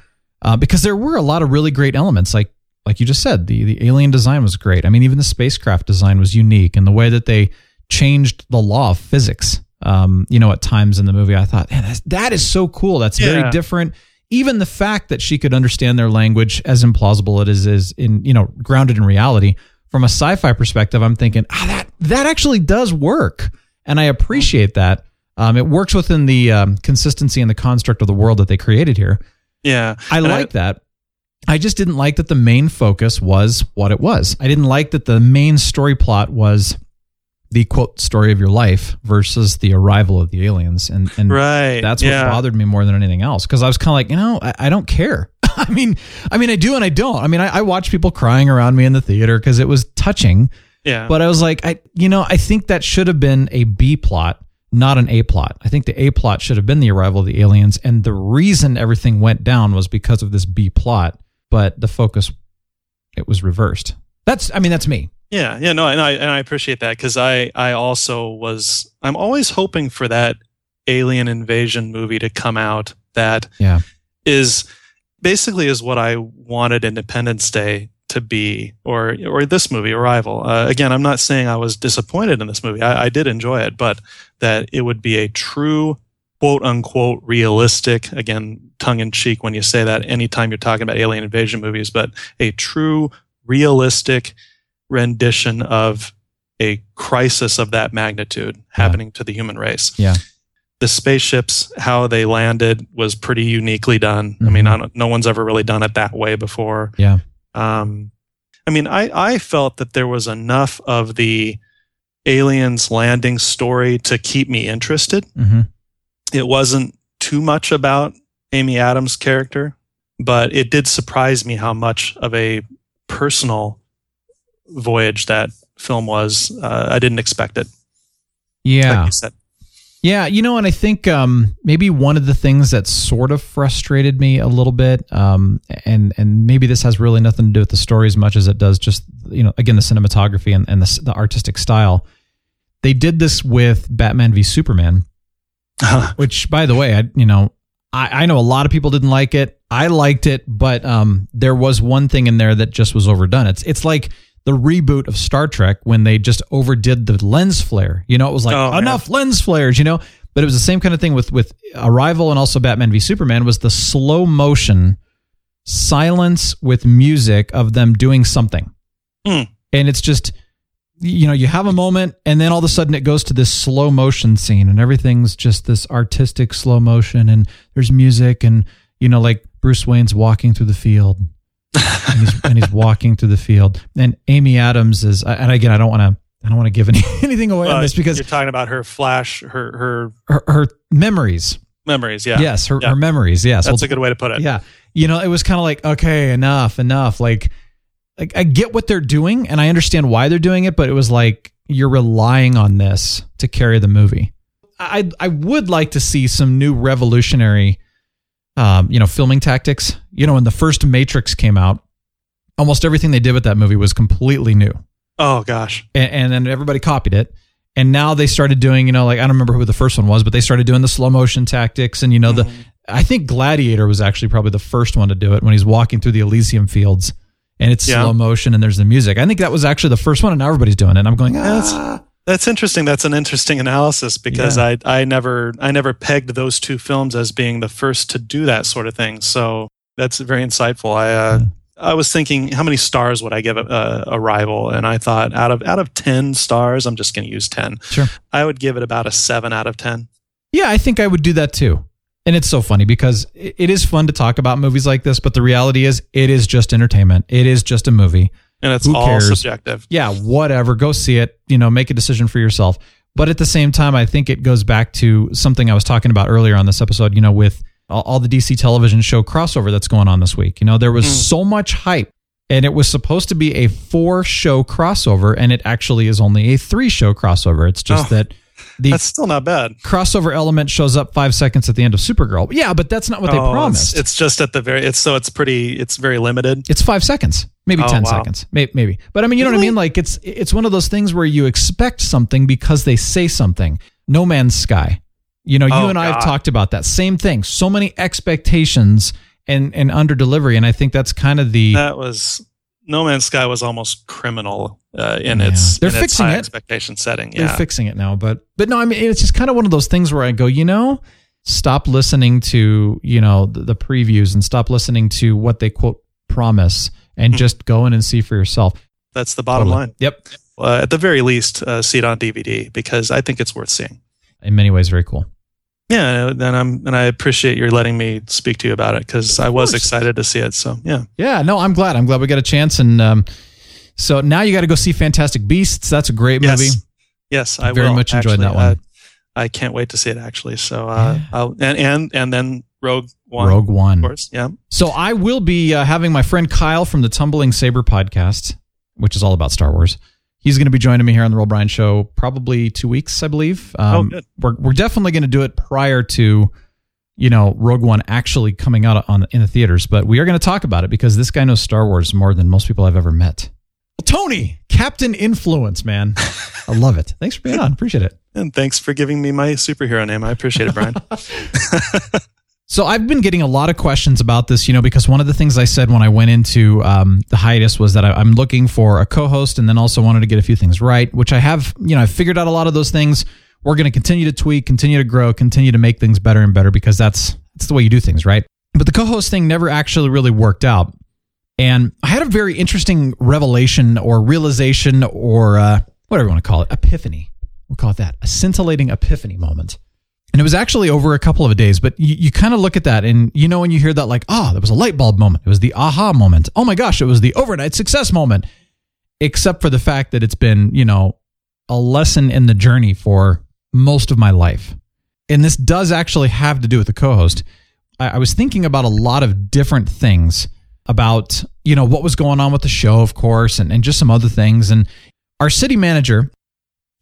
uh, because there were a lot of really great elements like like you just said the the alien design was great. I mean even the spacecraft design was unique and the way that they changed the law of physics um, you know at times in the movie i thought man that's, that is so cool. That's very different even the fact that she could understand their language as implausible as it is is in you know grounded in reality from a sci-fi perspective i'm thinking ah that that actually does work. And i appreciate that. Um, it works within the um, consistency and the construct of the world that they created here. Yeah. i like that. I just didn't like that the main focus was what it was. I didn't like that the main story plot was the quote story of your life versus the arrival of the aliens and and right. that's what yeah. bothered me more than anything else because I was kind of like, you know, I, I don't care. <laughs> I mean, I mean, I do and I don't. I mean, I, I watch people crying around me in the theater because it was touching, Yeah. but I was like, I, you know, I think that should have been a B plot, not an A plot. I think the A plot should have been the arrival of the aliens, and the reason everything went down was because of this B plot. But the focus, it was reversed. That's, I mean, that's me. Yeah, yeah, no, and I and I appreciate that because I I also was I'm always hoping for that alien invasion movie to come out that Yeah. is basically is what I wanted Independence Day to be or or this movie Arrival. Uh, again, I'm not saying I was disappointed in this movie. I, I did enjoy it, but that it would be a true quote unquote realistic again tongue in cheek when you say that anytime you're talking about alien invasion movies, but a true realistic rendition of a crisis of that magnitude happening to the human race. Yeah. The spaceships, how they landed, was pretty uniquely done. I mean, Mhm. I don't, no one's ever really done it that way before. Yeah. Um, I mean, I, I felt that there was enough of the aliens landing story to keep me interested. hmm It wasn't too much about Amy Adams' character, but it did surprise me how much of a personal voyage that film was. Uh, I didn't expect it. Yeah. Like you said. Yeah, you know, and I think um, maybe one of the things that sort of frustrated me a little bit, um, and and maybe this has really nothing to do with the story as much as it does just you know again the cinematography and, and the, the artistic style. They did this with Batman v Superman, <laughs> which by the way, I you know I, I know a lot of people didn't like it. I liked it, but um, there was one thing in there that just was overdone. It's it's like the reboot of Star Trek when they just overdid the lens flare. You know, it was like Oh, man. enough lens flares. You know, but it was the same kind of thing with with Arrival and also Batman v Superman was the slow motion silence with music of them doing something, Hmm. and it's just you know you have a moment and then all of a sudden it goes to this slow motion scene and everything's just this artistic slow motion and there's music and you know like bruce wayne's walking through the field and he's, and he's walking through the field and amy adams is and again i don't want to i don't want to give any, <laughs> anything away on Uh, this because you're talking about her flash, her her her, her memories memories. Yeah, yes her, Yeah. her memories yes That's Well, a good way to put it. yeah. You know, it was kind of like, okay, enough, enough. Like, like, I get what they're doing and I understand why they're doing it, but it was like you're relying on this to carry the movie. I I would like to see some new revolutionary, um, you know, filming tactics. You know, when the first Matrix came out, almost everything they did with that movie was completely new, Oh gosh. and, and then everybody copied it. And now they started doing, you know, like I don't remember who the first one was, but they started doing the slow motion tactics, and you know, the I think Gladiator was actually probably the first one to do it when he's walking through the Elysium fields, and it's Yeah. slow motion and there's the music. I think that was actually the first one, and now everybody's doing it. And I'm going, That's- ah, That's interesting. That's an interesting analysis because Yeah. I I never I never pegged those two films as being the first to do that sort of thing. So that's very insightful. I uh, I was thinking how many stars would I give uh, Arrival, and I thought out of out of ten stars, I'm just going to use ten. Sure. I would give it about a seven out of ten. yeah, I think I would do that too. And it's so funny because it it is fun to talk about movies like this, but the reality is, it is just entertainment. It is just a movie. And it's Who all cares? subjective. yeah, whatever, go see it, you know, make a decision for yourself. But at the same time, I think it goes back to something I was talking about earlier on this episode, you know, with all, all the DC television show crossover that's going on this week. You know, there was mm. so much hype and it was supposed to be a four show crossover and it actually is only a three show crossover. It's just Oh, that the That's still not bad. crossover element shows up five seconds at the end of Supergirl. Yeah, but that's not what they Oh, it's- promised. It's, just at the very. It's so it's pretty. It's very limited. It's five seconds, maybe Oh, ten wow. seconds, maybe, maybe. But I mean, you know what I mean? Like it's it's one of those things where you expect something because they say something. No Man's Sky. You know, you Oh, and I have talked about that same thing. So many expectations and and under delivery, and I think that's kind of the That was No Man's Sky was almost criminal uh, in Yeah. its They're in its fixing high it. expectation setting. they're Yeah, fixing it now. But but no, I mean, it's just kind of one of those things where I go, you know, stop listening to you know the, the previews and stop listening to what they quote promise and Hmm. just go in and see for yourself. that's the bottom Totally. line. Yep. Uh, at the very least, uh, see it on DVD because I think it's worth seeing. In many ways, very cool. Yeah, and I'm and I appreciate your letting me speak to you about it because I was excited to see it. So yeah, Yeah, no, I'm glad. I'm glad we got a chance. And um, so now you got to go see Fantastic Beasts. That's a great movie. yes, yes, I Very will, much enjoyed actually. that one. Uh, I can't wait to see it actually. So uh, I'll, and and and then Rogue One, Rogue One. of course. Yeah, So I will be uh, having my friend Kyle from the Tumbling Saber podcast, which is all about Star Wars. He's going to be joining me here on the Real Brian Show probably two weeks, I believe. Um, Oh, good. We're we're definitely going to do it prior to, you know, Rogue One actually coming out on in the theaters. But we are going to talk about it because this guy knows Star Wars more than most people I've ever met. Tony, Captain Influence, man, I love it. Thanks for being on. Appreciate it. and thanks for giving me my superhero name. I appreciate it, Brian. <laughs> So I've been getting a lot of questions about this, you know, because one of the things I said when I went into um, the hiatus was that I, I'm looking for a co-host, and then also wanted to get a few things right, which I have. You know, I figured out a lot of those things. We're going to continue to tweak, continue to grow, continue to make things better and better because that's that's the way you do things, right? But the co-host thing never actually really worked out, and I had a very interesting revelation or realization or uh, whatever you want to call it, epiphany. We'll call it that, a scintillating epiphany moment. And it was actually over a couple of days, but you, you kind of look at that and you know when you hear that, like, oh, there was a light bulb moment. It was the aha moment. Oh my gosh, it was the overnight success moment. Except for the fact that it's been, you know, a lesson in the journey for most of my life. And this does actually have to do with the co host. I, I was thinking about a lot of different things about, you know, what was going on with the show, of course, and, and just some other things. And our city manager,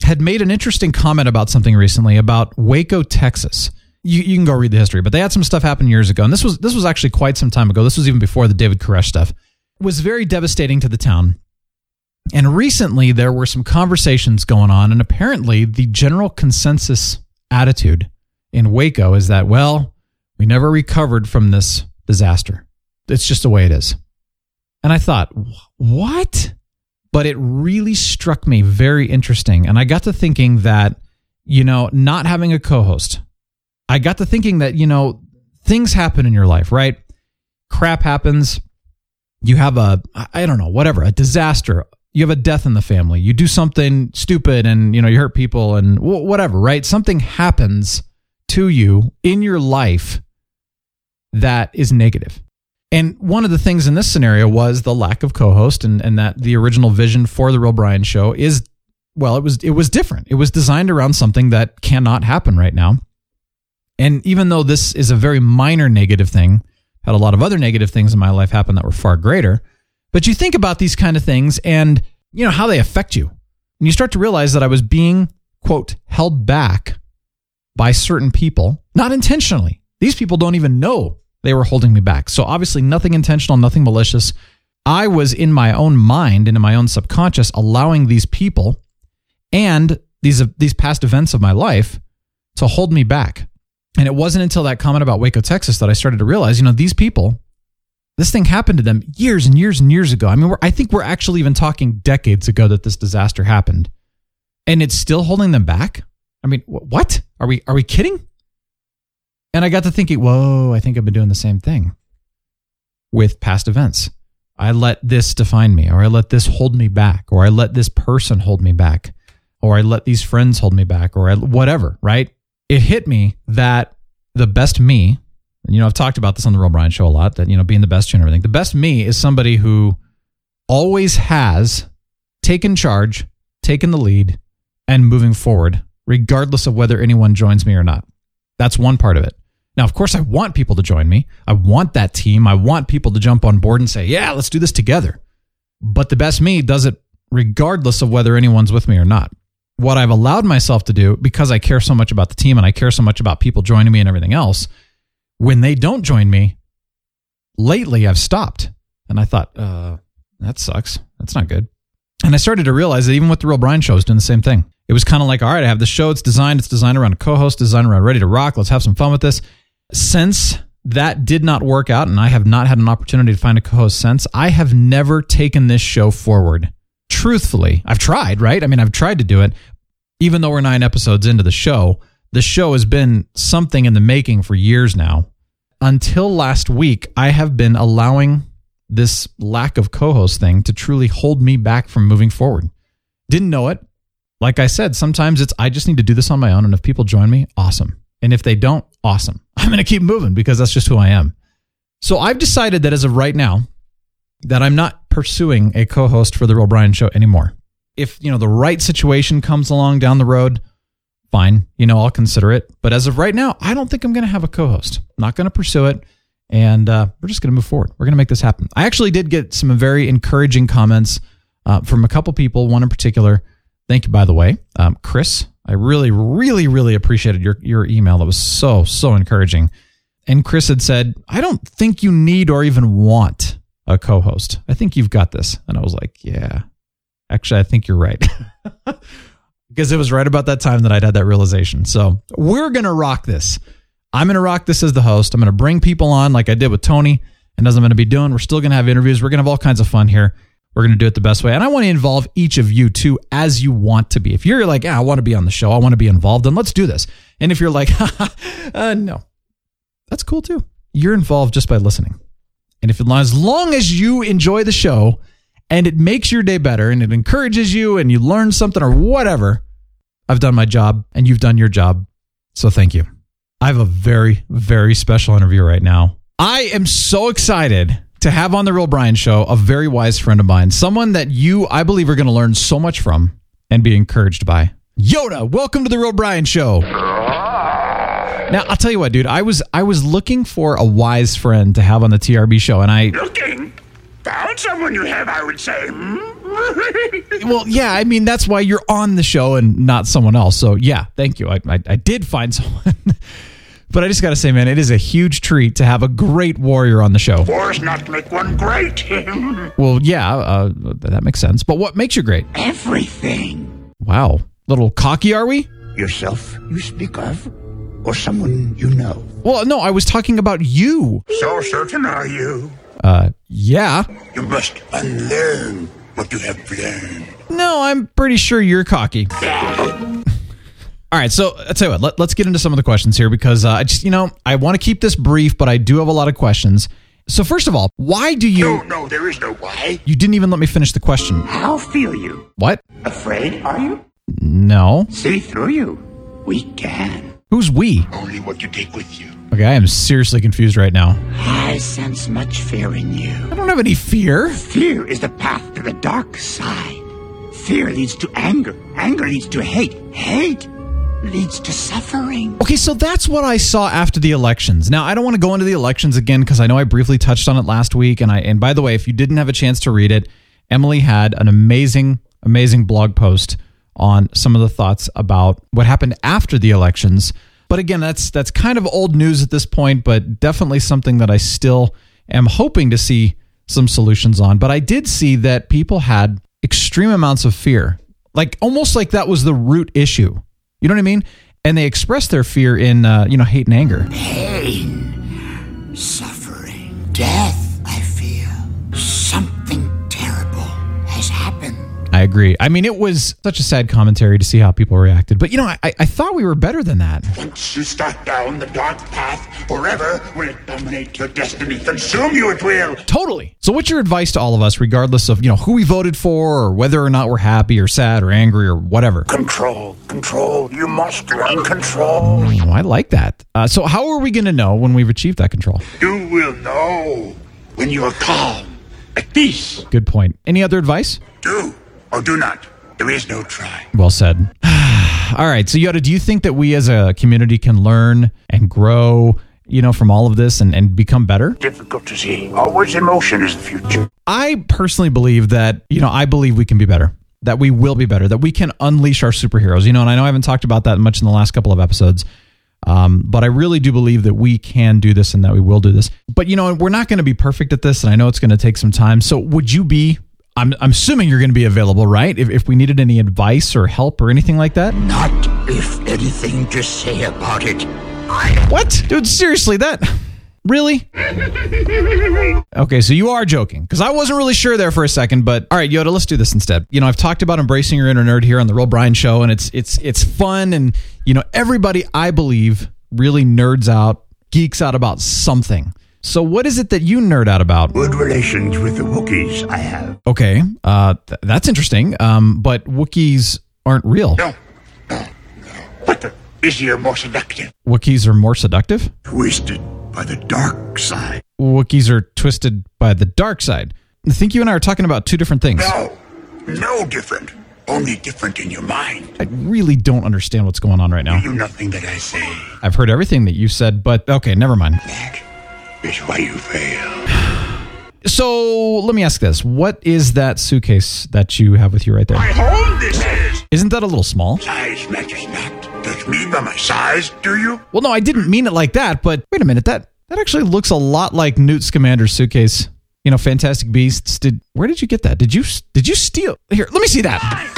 had made an interesting comment about something recently about Waco, Texas. You, you can go read the history, but they had some stuff happen years ago, and this was this was actually quite some time ago. This was even before the David Koresh stuff. It was very devastating to the town. And recently, there were some conversations going on, and apparently, the general consensus attitude in Waco is that well, We never recovered from this disaster. It's just the way it is. And I thought, what? But it really struck me very interesting. And I got to thinking that, you know, not having a co host, I got to thinking that, you know, things happen in your life, right? Crap happens. You have a, I don't know, whatever, a disaster. You have a death in the family. You do something stupid and, you know, you hurt people and whatever, right? Something happens to you in your life that is negative. And one of the things in this scenario was the lack of co-host and, and that the original vision for the Real Brian show is well, it was it was different. It was designed around something that cannot happen right now. And even though this is a very minor negative thing, had a lot of other negative things in my life happen that were far greater. But you think about these kind of things and you know how they affect you. And you start to realize that I was being, quote, held back by certain people, not intentionally. These people don't even know they were holding me back. So obviously, nothing intentional, nothing malicious. I was in my own mind and in my own subconscious allowing these people and these these past events of my life to hold me back. And it wasn't until that comment about Waco, Texas, that I started to realize, you know, these people, this thing happened to them years and years and years ago. I mean, I think we're actually even talking decades ago that this disaster happened, and it's still holding them back. I mean, what are we are we kidding? And I got to thinking, whoa, I think I've been doing the same thing with past events. I let this define me, or I let this hold me back, or I let this person hold me back, or I let these friends hold me back, or I, whatever, right? It hit me that the best me, and you know, I've talked about this on the Real Brian show a lot, that, you know, being the best you and everything. The best me is somebody who always has taken charge, taken the lead, and moving forward, regardless of whether anyone joins me or not. That's one part of it. Now, of course, I want people to join me. I want that team. I want people to jump on board and say, yeah, let's do this together. But the best me does it regardless of whether anyone's with me or not. What I've allowed myself to do, because I care so much about the team and I care so much about people joining me and everything else, when they don't join me, lately I've stopped. And I thought, uh, that sucks. That's not good. And I started to realize that even with the Real Brian show, I was doing the same thing. It was kind of like, all right, I have the show. It's designed. It's designed around a co-host, designed around ready to rock. Let's have some fun with this. Since that did not work out, and I have not had an opportunity to find a co host since, I have never taken this show forward. Truthfully, I've tried, right? I mean, I've tried to do it. Even though we're nine episodes into the show, the show has been something in the making for years now. Until last week, I have been allowing this lack of co host thing to truly hold me back from moving forward. Didn't know it. Like I said, sometimes it's I just need to do this on my own. And if people join me, awesome. And if they don't, awesome. <laughs> I'm going to keep moving because that's just who I am. So I've decided that as of right now, that I'm not pursuing a co-host for the Real Brian Show anymore. If you know the right situation comes along down the road, fine. You know I'll consider it. But as of right now, I don't think I'm going to have a co-host. I'm not going to pursue it, and uh, we're just going to move forward. We're going to make this happen. I actually did get some very encouraging comments uh, from a couple people. One in particular. Thank you, by the way, um, Chris I really, really, really appreciated your, your email. That was so, so encouraging. And Chris had said, I don't think you need or even want a co host. I think you've got this. And I was like, yeah, actually, I think you're right. <laughs> because it was right about that time that I'd had that realization. So we're going to rock this. I'm going to rock this as the host. I'm going to bring people on like I did with Tony and as I'm going to be doing. We're still going to have interviews. We're going to have all kinds of fun here. We're going to do it the best way. And I want to involve each of you too as you want to be. If you're like, yeah, I want to be on the show, I want to be involved, then let's do this. And if you're like, <laughs> uh, no, that's cool too. You're involved just by listening. And if as long as you enjoy the show and it makes your day better and it encourages you and you learn something or whatever, I've done my job and you've done your job. So thank you. I have a very, very special interview right now. I am so excited to have on the Real Brian show a very wise friend of mine, someone that you, I believe, are going to learn so much from and be encouraged by. Yoda, welcome to the Real Brian show. Now, I'll tell you what, dude, I was I was looking for a wise friend to have on the TRB show and I Looking? Found someone you have, I would say. <laughs> Well, yeah, I mean that's why you're on the show and not someone else. So yeah, thank you. I I, I did find someone. <laughs> But I just got to say, man, it is a huge treat to have a great warrior on the show. Wars not make one great. <laughs> well, yeah, uh, that makes sense. But what makes you great? Everything. Wow. Little cocky, are we? Yourself, you speak of? or someone you know? Well, no, I was talking about you. So certain are you? Uh, yeah. You must unlearn what you have learned. No, I'm pretty sure you're cocky. All right, so I'll tell you what, let, us get into some of the questions here because uh, I just, you know, I want to keep this brief, but I do have a lot of questions. So, first of all, why do you. No, no, there is no why. You didn't even let me finish the question. How feel you? What? Afraid, are you? No. See through you. We can. Who's we? Only what you take with you. Okay, I am seriously confused right now. I sense much fear in you. I don't have any fear. Fear is the path to the dark side. Fear leads to anger. Anger leads to hate. Hate leads to suffering. Okay, so that's what I saw after the elections. Now, I don't want to go into the elections again because I know I briefly touched on it last week and I and by the way, if you didn't have a chance to read it, Emily had an amazing amazing blog post on some of the thoughts about what happened after the elections. But again, that's that's kind of old news at this point, but definitely something that I still am hoping to see some solutions on. But I did see that people had extreme amounts of fear. Like almost like that was the root issue. You know what I mean? And they express their fear in uh, you know, hate and anger. Pain, suffering, death, I agree. I mean, it was such a sad commentary to see how people reacted. But you know, I, I thought we were better than that. Once you start down the dark path, forever will it dominate your destiny. Consume you it will. Totally. So, what's your advice to all of us, regardless of you know who we voted for, or whether or not we're happy or sad or angry or whatever? Control, control. You must learn control. Oh, I like that. Uh, so, how are we going to know when we've achieved that control? You will know when you are calm, at peace. Good point. Any other advice? Do or do not. There is no try. Well said. <sighs> all right. So, Yoda, do you think that we as a community can learn and grow? You know, from all of this and, and become better? Difficult to see. Always emotion is the future. I personally believe that, you know, I believe we can be better, that we will be better, that we can unleash our superheroes. You know, and I know I haven't talked about that much in the last couple of episodes, um, but I really do believe that we can do this and that we will do this. But, you know, we're not going to be perfect at this, and I know it's going to take some time. So, would you be I'm, I'm assuming you're going to be available, right? If, if we needed any advice or help or anything like that? Not if anything to say about it. What? Dude, seriously, that. Really? Okay, so you are joking because I wasn't really sure there for a second, but all right, Yoda, let's do this instead. You know, I've talked about embracing your inner nerd here on the Real Brian Show, and it's it's it's fun, and you know, everybody I believe really nerds out, geeks out about something. So, what is it that you nerd out about? Good relations with the Wookiees I have. Okay, uh, th- that's interesting. Um, but Wookiees aren't real. No. But the easier, more seductive. Wookiees are more seductive. Twisted by the dark side. Wookiees are twisted by the dark side. I think you and I are talking about two different things. No, no different. Only different in your mind. I really don't understand what's going on right now. You know nothing that I say. I've heard everything that you said, but okay, never mind. That is why you fail. So let me ask this: What is that suitcase that you have with you right there? My home this is. Isn't that a little small? Size matters not. Judge me by my size, do you? Well, no, I didn't mean it like that. But wait a minute that that actually looks a lot like Newt Scamander's suitcase. You know, Fantastic Beasts. Did where did you get that? Did you did you steal? Here, let me see that.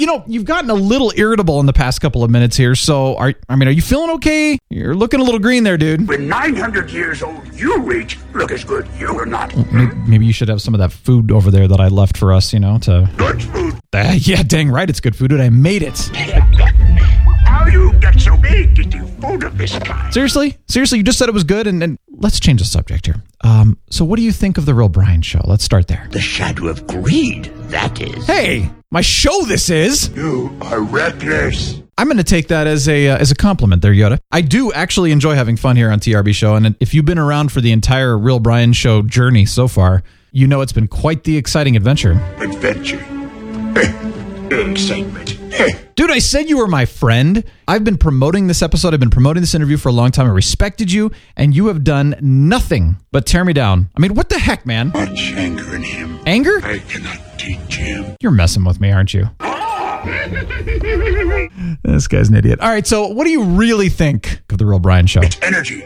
You know, you've gotten a little irritable in the past couple of minutes here. So, are I mean, are you feeling okay? You're looking a little green there, dude. When 900 years old you reach, look as good you are not. Maybe, maybe you should have some of that food over there that I left for us. You know, to Good food. Uh, <laughs> yeah, dang right, it's good food, dude. I made it. How you get so big getting food of this kind? Seriously, seriously, you just said it was good, and, and let's change the subject here. Um, so what do you think of the Real Brian Show? Let's start there. The shadow of greed, that is. Hey, my show this is. You are reckless. I'm going to take that as a uh, as a compliment there, Yoda. I do actually enjoy having fun here on TRB Show, and if you've been around for the entire Real Brian Show journey so far, you know it's been quite the exciting adventure. Adventure. Excitement. Dude, I said you were my friend. I've been promoting this episode. I've been promoting this interview for a long time. I respected you, and you have done nothing but tear me down. I mean, what the heck, man? Much anger in him. Anger? I cannot teach him. You're messing with me, aren't you? <laughs> this guy's an idiot. All right, so what do you really think of the Real Brian Show? Its energy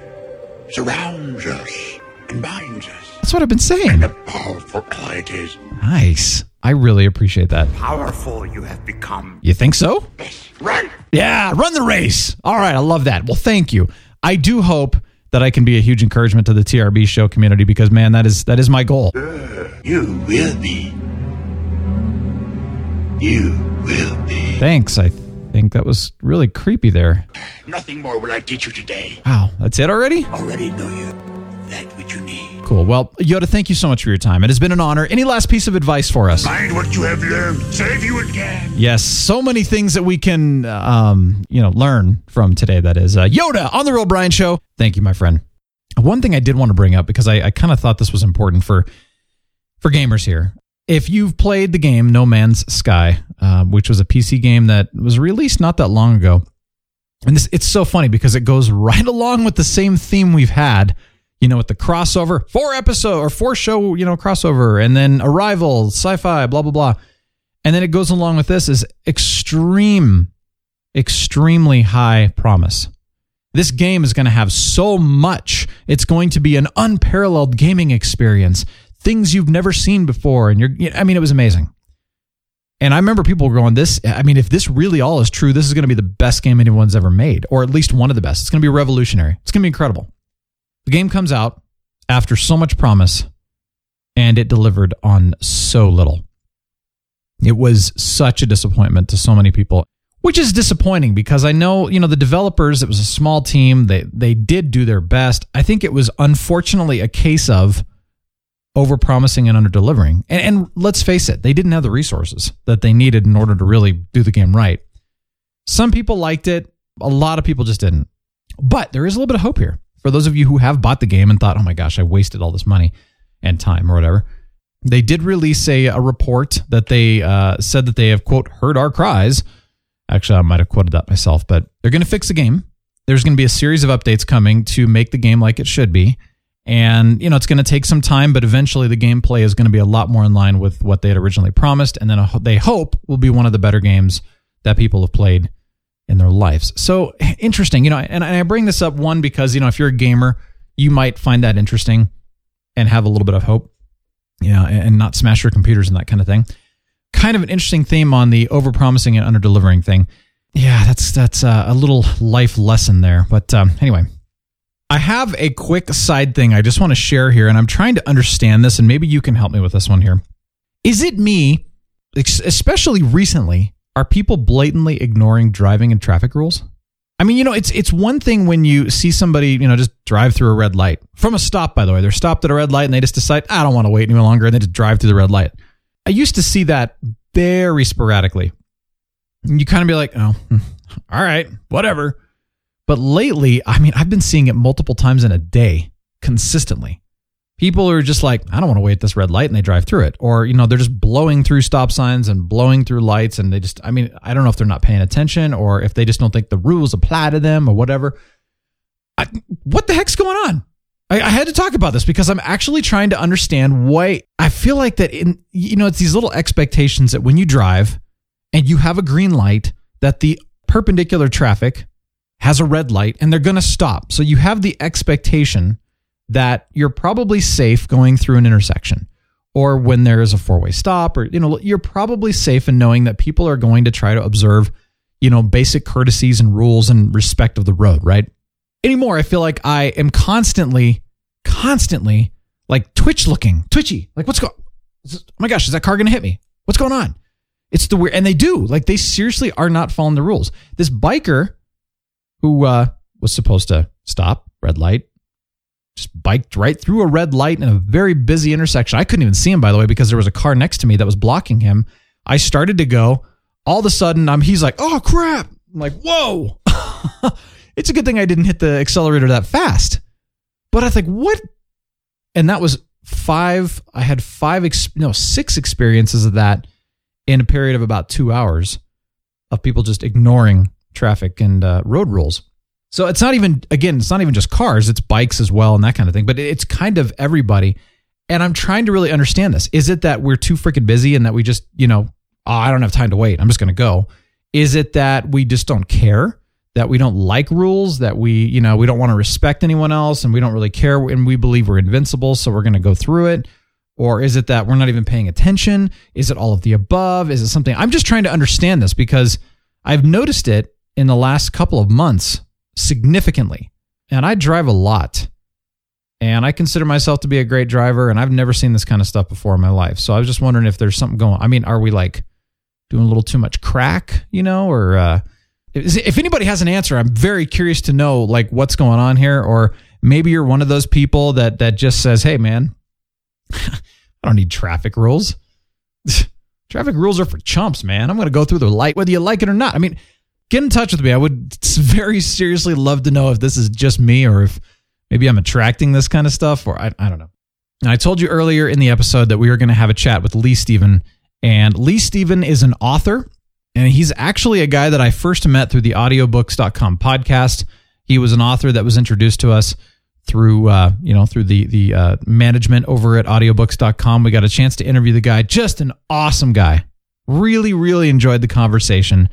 surrounds us and binds us. That's what I've been saying. The powerful ally it is. Nice. I really appreciate that. Powerful you have become. You think so? Yes. Run! Yeah, run the race. All right, I love that. Well, thank you. I do hope that I can be a huge encouragement to the TRB show community because man, that is that is my goal. Uh, you will be. You will be. Thanks. I think that was really creepy there. Nothing more will I teach you today. Wow, that's it already? Already know you. That which you need. Cool. Well, Yoda, thank you so much for your time. It has been an honor. Any last piece of advice for us? Mind what you have learned. Save you again. Yes, so many things that we can, um, you know, learn from today. That is uh, Yoda on the Real Brian Show. Thank you, my friend. One thing I did want to bring up because I, I kind of thought this was important for for gamers here. If you've played the game No Man's Sky, uh, which was a PC game that was released not that long ago, and this it's so funny because it goes <laughs> right along with the same theme we've had you know, with the crossover, four episode or four show, you know, crossover, and then Arrival, sci-fi, blah blah blah, and then it goes along with this is extreme, extremely high promise. This game is going to have so much. It's going to be an unparalleled gaming experience, things you've never seen before, and you're. I mean, it was amazing. And I remember people going, "This. I mean, if this really all is true, this is going to be the best game anyone's ever made, or at least one of the best. It's going to be revolutionary. It's going to be incredible." The game comes out after so much promise, and it delivered on so little. It was such a disappointment to so many people, which is disappointing because I know, you know, the developers, it was a small team. They they did do their best. I think it was unfortunately a case of overpromising and underdelivering. And, and let's face it, they didn't have the resources that they needed in order to really do the game right. Some people liked it, a lot of people just didn't. But there is a little bit of hope here for those of you who have bought the game and thought, oh my gosh, I wasted all this money and time or whatever, they did release a, a report that they uh, said that they have, quote, heard our cries. Actually, I might have quoted that myself, but they're going to fix the game. There's going to be a series of updates coming to make the game like it should be. And, you know, it's going to take some time, but eventually the gameplay is going to be a lot more in line with what they had originally promised. And then they hope will be one of the better games that people have played in their lives. So <laughs> interesting, you know, and I bring this up one because, you know, if you're a gamer, you might find that interesting and have a little bit of hope, you know, and not smash your computers and that kind of thing. Kind of an interesting theme on the overpromising and underdelivering thing. Yeah, that's that's uh, a little life lesson there. But um, anyway, I have a quick side thing I just want to share here, and I'm trying to understand this, and maybe you can help me with this one here. Is it me, especially recently, are people blatantly ignoring driving and traffic rules? I mean, you know, it's it's one thing when you see somebody, you know, just drive through a red light from a stop. By the way, they're stopped at a red light and they just decide, I don't want to wait any longer, and they just drive through the red light. I used to see that very sporadically. And you kind of be like, oh, hmm, all right, whatever. But lately, I mean, I've been seeing it multiple times in a day, consistently. People are just like, I don't want to wait at this red light and they drive through it. Or, you know, they're just blowing through stop signs and blowing through lights. And they just, I mean, I don't know if they're not paying attention or if they just don't think the rules apply to them or whatever. I, what the heck's going on? I, I had to talk about this because I'm actually trying to understand why I feel like that in, you know, it's these little expectations that when you drive and you have a green light, that the perpendicular traffic has a red light and they're going to stop. So you have the expectation that you're probably safe going through an intersection or when there is a four-way stop or you know you're probably safe in knowing that people are going to try to observe you know basic courtesies and rules and respect of the road right? Anymore i feel like i am constantly constantly like twitch looking twitchy like what's going oh my gosh is that car going to hit me? What's going on? It's the weird and they do like they seriously are not following the rules. This biker who uh was supposed to stop red light just biked right through a red light in a very busy intersection. I couldn't even see him, by the way, because there was a car next to me that was blocking him. I started to go. All of a sudden, I'm, he's like, oh, crap. I'm like, whoa. <laughs> it's a good thing I didn't hit the accelerator that fast. But I think, what? And that was five, I had five, no, six experiences of that in a period of about two hours of people just ignoring traffic and uh, road rules. So it's not even again, it's not even just cars, it's bikes as well and that kind of thing. But it's kind of everybody. And I'm trying to really understand this. Is it that we're too freaking busy and that we just, you know, oh, I don't have time to wait. I'm just going to go. Is it that we just don't care? That we don't like rules, that we, you know, we don't want to respect anyone else and we don't really care and we believe we're invincible, so we're going to go through it? Or is it that we're not even paying attention? Is it all of the above? Is it something? I'm just trying to understand this because I've noticed it in the last couple of months significantly. And I drive a lot. And I consider myself to be a great driver, and I've never seen this kind of stuff before in my life. So I was just wondering if there's something going. I mean, are we like doing a little too much crack, you know, or uh, if anybody has an answer, I'm very curious to know like what's going on here, or maybe you're one of those people that that just says, "Hey, man, <laughs> I don't need traffic rules. <laughs> traffic rules are for chumps, man. I'm going to go through the light whether you like it or not." I mean, get in touch with me. I would very seriously love to know if this is just me or if maybe I'm attracting this kind of stuff, or I, I don't know. Now, I told you earlier in the episode that we were going to have a chat with Lee Stephen, and Lee Stephen is an author, and he's actually a guy that I first met through the audiobooks.com podcast. He was an author that was introduced to us through uh, you know through the the uh, management over at audiobooks.com. We got a chance to interview the guy, just an awesome guy. Really, really enjoyed the conversation,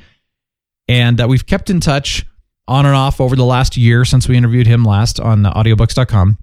and uh, we've kept in touch on and off over the last year since we interviewed him last on audiobooks.com.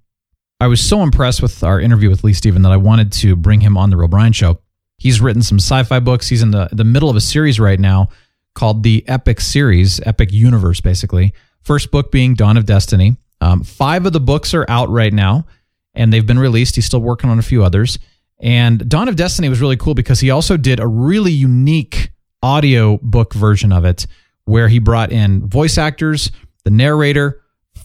I was so impressed with our interview with Lee Stephen that I wanted to bring him on the Real Brian Show. He's written some sci-fi books. He's in the the middle of a series right now called the Epic Series, Epic Universe, basically. First book being Dawn of Destiny. Um, five of the books are out right now, and they've been released. He's still working on a few others. And Dawn of Destiny was really cool because he also did a really unique audio book version of it, where he brought in voice actors, the narrator,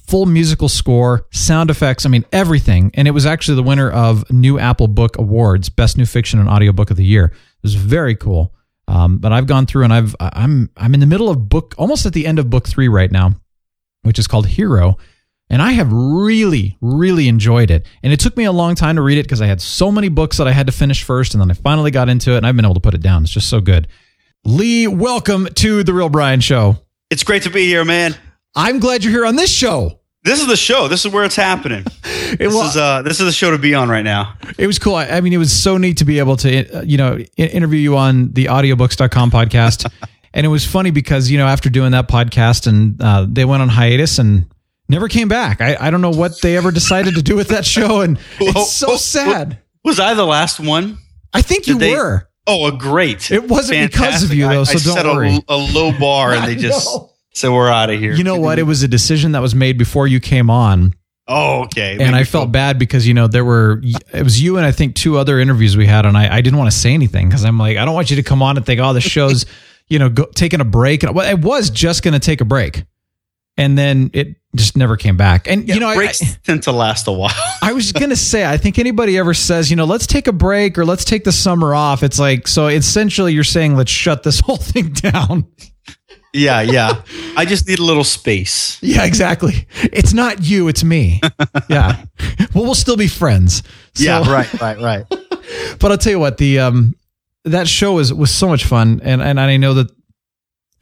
full musical score, sound effects, I mean, everything. And it was actually the winner of New Apple Book Awards, Best New Fiction and Audiobook of the Year. It was very cool. Um, but I've gone through and I've I'm I'm in the middle of book almost at the end of book three right now, which is called Hero. And I have really, really enjoyed it. And it took me a long time to read it because I had so many books that I had to finish first. And then I finally got into it and I've been able to put it down. It's just so good. Lee, welcome to The Real Brian Show. It's great to be here, man. I'm glad you're here on this show. This is the show. This is where it's happening. <laughs> This well- is uh, this is the show to be on right now. It was cool. I, I mean, it was so neat to be able to, uh, you know, interview you on the audiobooks.com podcast. <laughs> and it was funny because, you know, after doing that podcast and uh, they went on hiatus and never came back. I, I don't know what they ever decided to do with that show. And it's <laughs> so sad. Was I the last one? I think you they- were. Oh, a great. It wasn't because of you, though, I- so I don't set worry. A, a low bar, and <laughs> they just said we're out of here. You know what? It was a decision that was made before you came on. Oh, okay. and I felt bad because you know there were it was you and I think two other interviews we had and I, I didn't want to say anything because I'm like I don't want you to come on and think oh the show's <laughs> you know go, taking a break and well, it was just going to take a break and then it just never came back and you know breaks I, tend to last a while. <laughs> I was going to say I think anybody ever says you know let's take a break or let's take the summer off it's like so essentially you're saying let's shut this <laughs> whole thing down yeah, yeah. <laughs> I just need a little space. yeah exactly it's not you it's me yeah well we'll still be friends So- yeah, right, right, right. but I'll tell you what the um that show was was so much fun and and I know that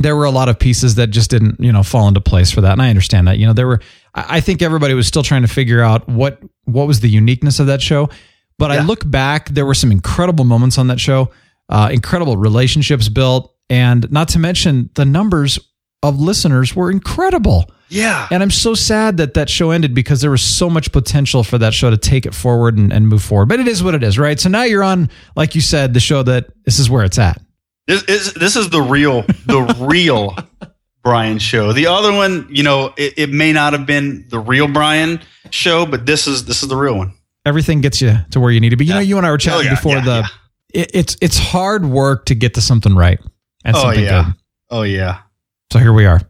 there were a lot of pieces that just didn't you know fall into place for that and I understand that you know there were I think everybody was still trying to figure out what what was the uniqueness of that show but I look back there were some incredible moments on that show uh, incredible relationships built and not to mention the numbers of listeners were incredible Yeah. and I'm so sad that that show ended because there was so much potential for that show to take it forward and, and move forward. But it is what it is, right? So now you're on, like you said, the show that this is where it's at. This is this is the real the real <laughs> Brian show. The other one, you know, it, it may not have been the real Brian show, but this is this is the real one. Everything gets you to where you need to be. You know, you and I were oh, chatting Oh, yeah, before yeah, the. It, it's it's hard work to get to something right and Oh something yeah. good. Oh yeah. So here we are.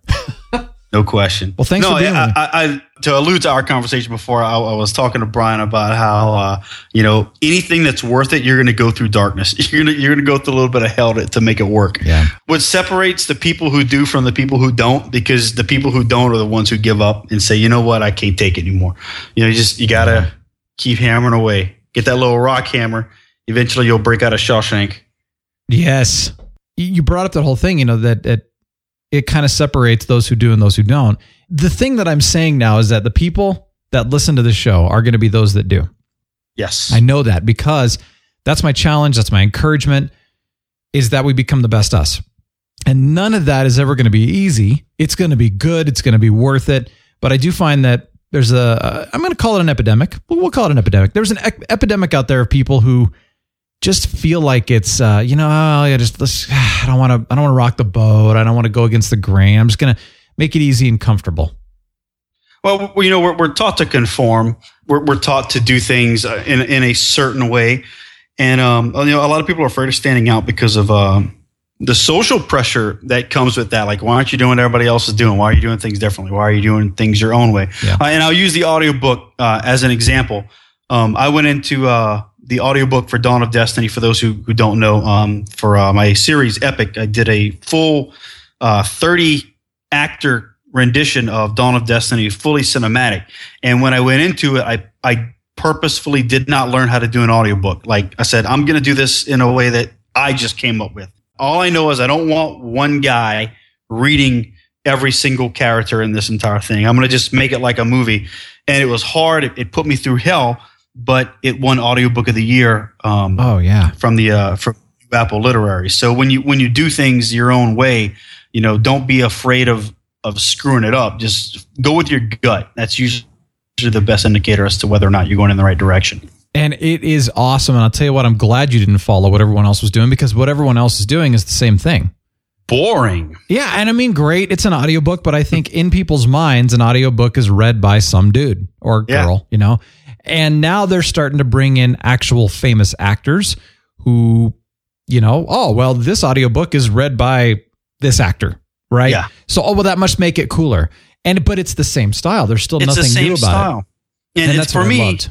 <laughs> No question. Well, thanks no, for being I. I, I, to allude to our conversation before, I, I was talking to Brian about how uh, you know anything that's worth it, you're going to go through darkness. <laughs> You're going to you're going to go through a little bit of hell to, to make it work. Yeah. What separates the people who do from the people who don't, because the people who don't are the ones who give up and say, you know what, I can't take it anymore. You know, you just you got to keep hammering away. Get that little rock hammer. Eventually, you'll break out of Shawshank. Yes. You brought up that whole thing, you know, that it, it kind of separates those who do and those who don't. The thing that I'm saying now is that the people that listen to the show are going to be those that do. Yes. I know that because that's my challenge. That's my encouragement is that we become the best us. And none of that is ever going to be easy. It's going to be good. It's going to be worth it. But I do find that there's a, I'm going to call it an epidemic. We'll we'll call it an epidemic. There's an epidemic out there of people who just feel like it's uh, you know oh, yeah, just let's, <sighs> I don't want to I don't want to rock the boat. I don't want to go against the grain. I'm just gonna make it easy and comfortable. Well, you know, we're, we're taught to conform. We're, we're taught to do things uh, in in a certain way, and um, you know, a lot of people are afraid of standing out because of uh, the social pressure that comes with that. Like, why aren't you doing what everybody else is doing? Why are you doing things differently? Why are you doing things your own way? Yeah. Uh, and I'll use the audiobook uh, as an example. Um, I went into uh, the audiobook for Dawn of Destiny. For those who, who don't know, um, for uh, my series Epic, I did a full uh, 30 actor rendition of Dawn of Destiny, fully cinematic. And when I went into it, I, I purposefully did not learn how to do an audiobook. Like I said, I'm going to do this in a way that I just came up with. All I know is I don't want one guy reading every single character in this entire thing. I'm going to just make it like a movie. And it was hard. It, it put me through hell, but it won audiobook of the year. Um, Oh yeah, from the uh, from Apple Literary. So when you when you do things your own way, you know, don't be afraid of of screwing it up. Just go with your gut. That's usually the best indicator as to whether or not you're going in the right direction. and it is awesome. And I'll tell you what, I'm glad you didn't follow what everyone else was doing because what everyone else is doing is the same thing. Boring. Yeah, and I mean, great. It's an audiobook, but I think in people's minds, an audiobook is read by some dude or Yeah. girl, you know? And now they're starting to bring in actual famous actors who, you know, oh, well, this audiobook is read by this actor, right? Yeah. So, oh, well, that must make it cooler. And, but it's the same style. There's still It's nothing the same new about style. it. And, it's that's for I me. loved.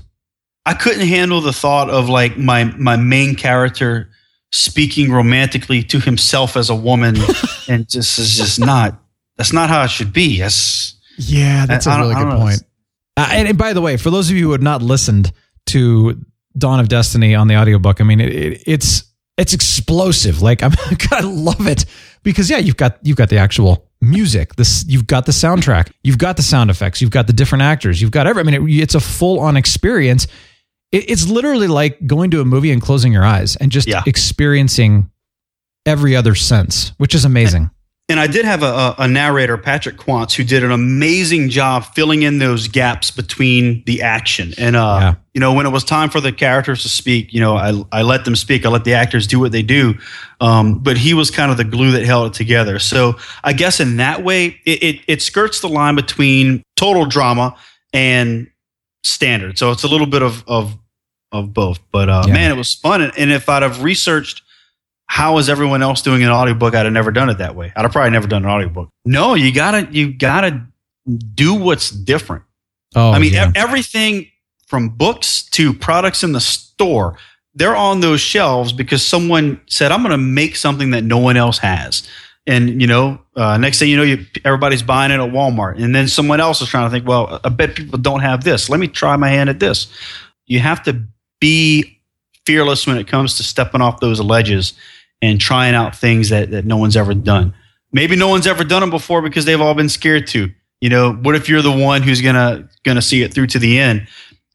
I couldn't handle the thought of like my my main character speaking romantically to himself as a woman, <laughs> and just is just not. That's not how it should be. That's Yeah, that's I a really good point. Uh, and, and by the way, for those of you who have not listened to Dawn of Destiny on the audiobook, I mean, it, it, it's it's explosive. Like <laughs> I'm, I love it because yeah, you've got you've got the actual music. This you've got the soundtrack, you've got the sound effects, you've got the different actors, you've got every. I mean, it, it's a full on experience. It, it's literally like going to a movie and closing your eyes and just Yeah. experiencing every other sense, which is amazing. And I did have a, a, narrator, Patrick Quantz, who did an amazing job filling in those gaps between the action. And uh, Yeah. you know, when it was time for the characters to speak, you know, I I let them speak. I let the actors do what they do. Um, but he was kind of the glue that held it together. So I guess in that way, it, it, it skirts the line between total drama and standard. So it's a little bit of of of both. But uh, Yeah. man, it was fun. And, and if I'd have researched how is everyone else doing an audiobook, I'd have never done it that way. I'd have probably never done an audiobook. No, you gotta you gotta do what's different. Oh, I mean, yeah. everything from books to products in the store, they're on those shelves because someone said, "I'm going to make something that no one else has." And you know, uh, next thing you know, you, everybody's buying it at Walmart, and then someone else is trying to think, "Well, I bet people don't have this. Let me try my hand at this." You have to be fearless when it comes to stepping off those ledges and trying out things that, that no one's ever done. Maybe no one's ever done them before because they've all been scared to. You know, what if you're the one who's gonna gonna see it through to the end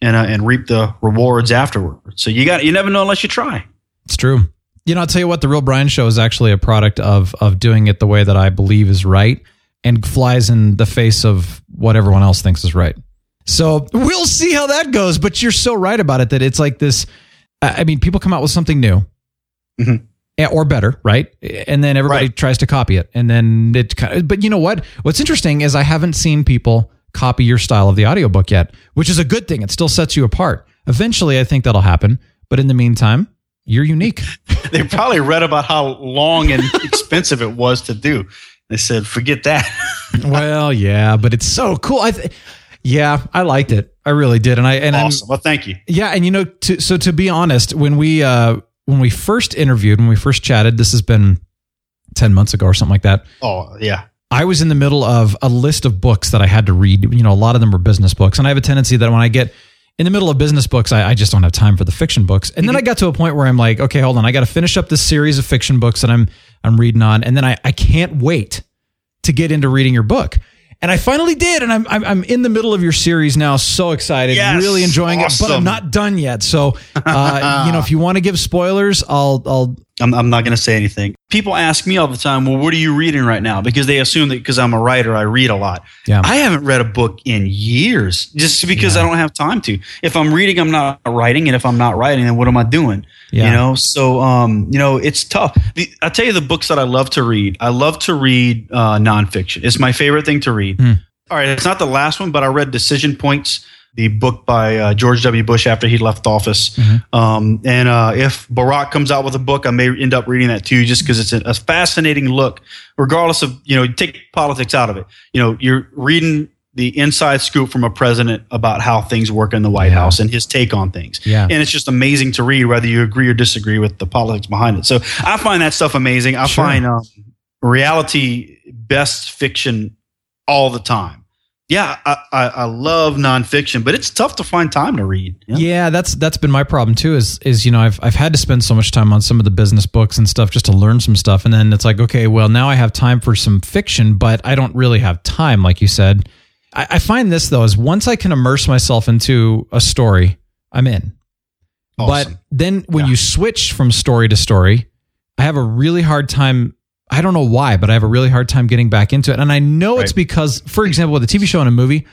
and uh, and reap the rewards afterward? So you got you never know unless you try. It's true. You know, I'll tell you what, the Real Brian Show is actually a product of of doing it the way that I believe is right and flies in the face of what everyone else thinks is right. So we'll see how that goes. But you're so right about it that it's like this. I I mean, people come out with something new. Mhm. Eh, Or better, right? And then everybody Right. tries to copy it, and then it. kind of- But you know what? What's interesting is I haven't seen people copy your style of the audiobook yet, which is a good thing. It still sets you apart. Eventually, I think that'll happen. But in the meantime, you're unique. <laughs> They probably read about how long and <laughs> expensive it was to do. They said, "Forget that." <laughs> well, yeah, but it's so cool. I th- yeah, I liked it. I really did, and I and I'm- awesome. Well, thank you. yeah, and you know, to, so to be honest, when we uh when we first interviewed, when we first chatted, this has been ten months ago or something like that. Oh yeah, I was in the middle of a list of books that I had to read. You know, a lot of them were business books, and I have a tendency that when I get in the middle of business books, I, I just don't have time for the fiction books. And then mm-hmm. I got to a point where I'm like, okay, hold on, I got to finish up this series of fiction books that I'm I'm reading on, and then I I can't wait to get into reading your book. And I finally did, and I'm I'm, I'm in the middle of your series now. So excited, Yes, really enjoying it, but I'm not done yet. So, uh, you know, if you want to give spoilers, I'll I'll I'm, I'm not going to say anything. people ask me all the time, well, what are you reading right now? Because they assume that because I'm a writer, I read a lot. Yeah. I haven't read a book in years just because I don't have time to. If I'm reading, I'm not writing. And if I'm not writing, then what am I doing? Yeah. You know, so, um, you know, it's tough. The, I'll tell you the books that I love to read. I love to read uh, nonfiction. It's my favorite thing to read. Hmm. All right. It's not the last one, but I read Decision Points the book by uh, George W. Bush after he left office. Mm-hmm. Um, and uh, if Barack comes out with a book, I may end up reading that too, just because it's a, a fascinating look. Regardless of you know, take politics out of it. You know, you're reading the inside scoop from a president about how things work in the White Yeah. House and his take on things. Yeah. And it's just amazing to read, whether you agree or disagree with the politics behind it. So I find that stuff amazing. I Sure. find um, reality best fiction all the time. Yeah, I, I, I love nonfiction, but it's tough to find time to read. know? Yeah, that's that's been my problem too. Is is you know I've I've had to spend so much time on some of the business books and stuff just to learn some stuff, and then it's like okay, well now I have time for some fiction, but I don't really have time, like you said. I, I find this though is once I can immerse myself into a story, I'm in. Awesome. But then when you switch from story to story, I have a really hard time. I don't know why, but I have a really hard time getting back into it. And I know it's because, for example, with a TV show and a movie,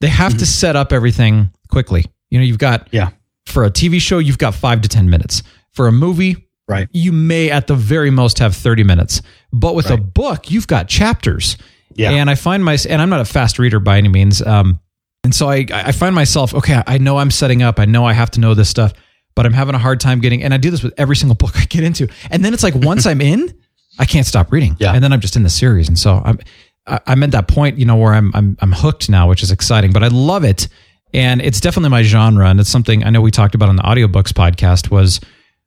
they have to set up everything quickly. You know, you've got Yeah. for a TV show, you've got five to 10 minutes. For a movie, Right. you may at the very most have 30 minutes. But with a book, you've got chapters. Yeah. And I find my, and I'm not a fast reader by any means. Um, and so I, I find myself, okay, I know I'm setting up. I know I have to know this stuff, but I'm having a hard time getting, and I do this with every single <laughs> book I get into. And then it's like, once I'm in, I can't stop reading. Yeah. And then I'm just in the series. And so I'm, I- I'm at that point, you know, where I'm, I'm, I'm hooked now, which is exciting, but I love it. And it's definitely my genre. And it's something I know we talked about on the audiobooks podcast was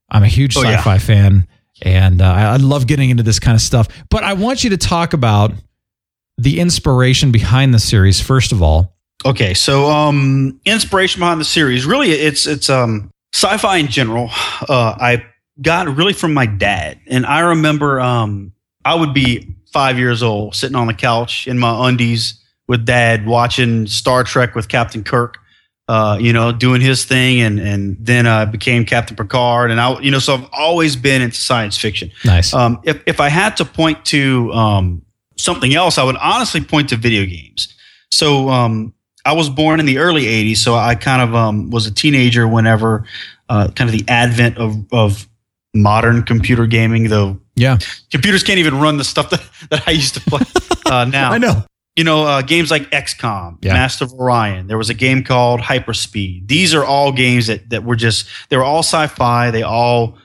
I'm a huge Oh, sci-fi fan and uh, I, I love getting into this kind of stuff, but I want you to talk about the inspiration behind the series. First of all, Okay, so um, inspiration behind the series really it's it's um, sci-fi in general. Uh, I got really from my dad, and I remember um, I would be five years old, sitting on the couch in my undies with dad, watching Star Trek with Captain Kirk. Uh, you know, doing his thing, and and then I became Captain Picard, and I, you know, so I've always been into science fiction. nice. Um, if if I had to point to um, something else, I would honestly point to video games. So um, I was born in the early '80s, so I kind of um, was a teenager whenever uh, kind of the advent of of modern computer gaming. Though yeah, computers can't even run the stuff that, <laughs> that I used to play uh, <laughs> now. I know. You know, uh, games like XCOM, Yeah. Master of Orion. There was a game called Hyperspeed. These are all games that that were just they were all sci-fi. They all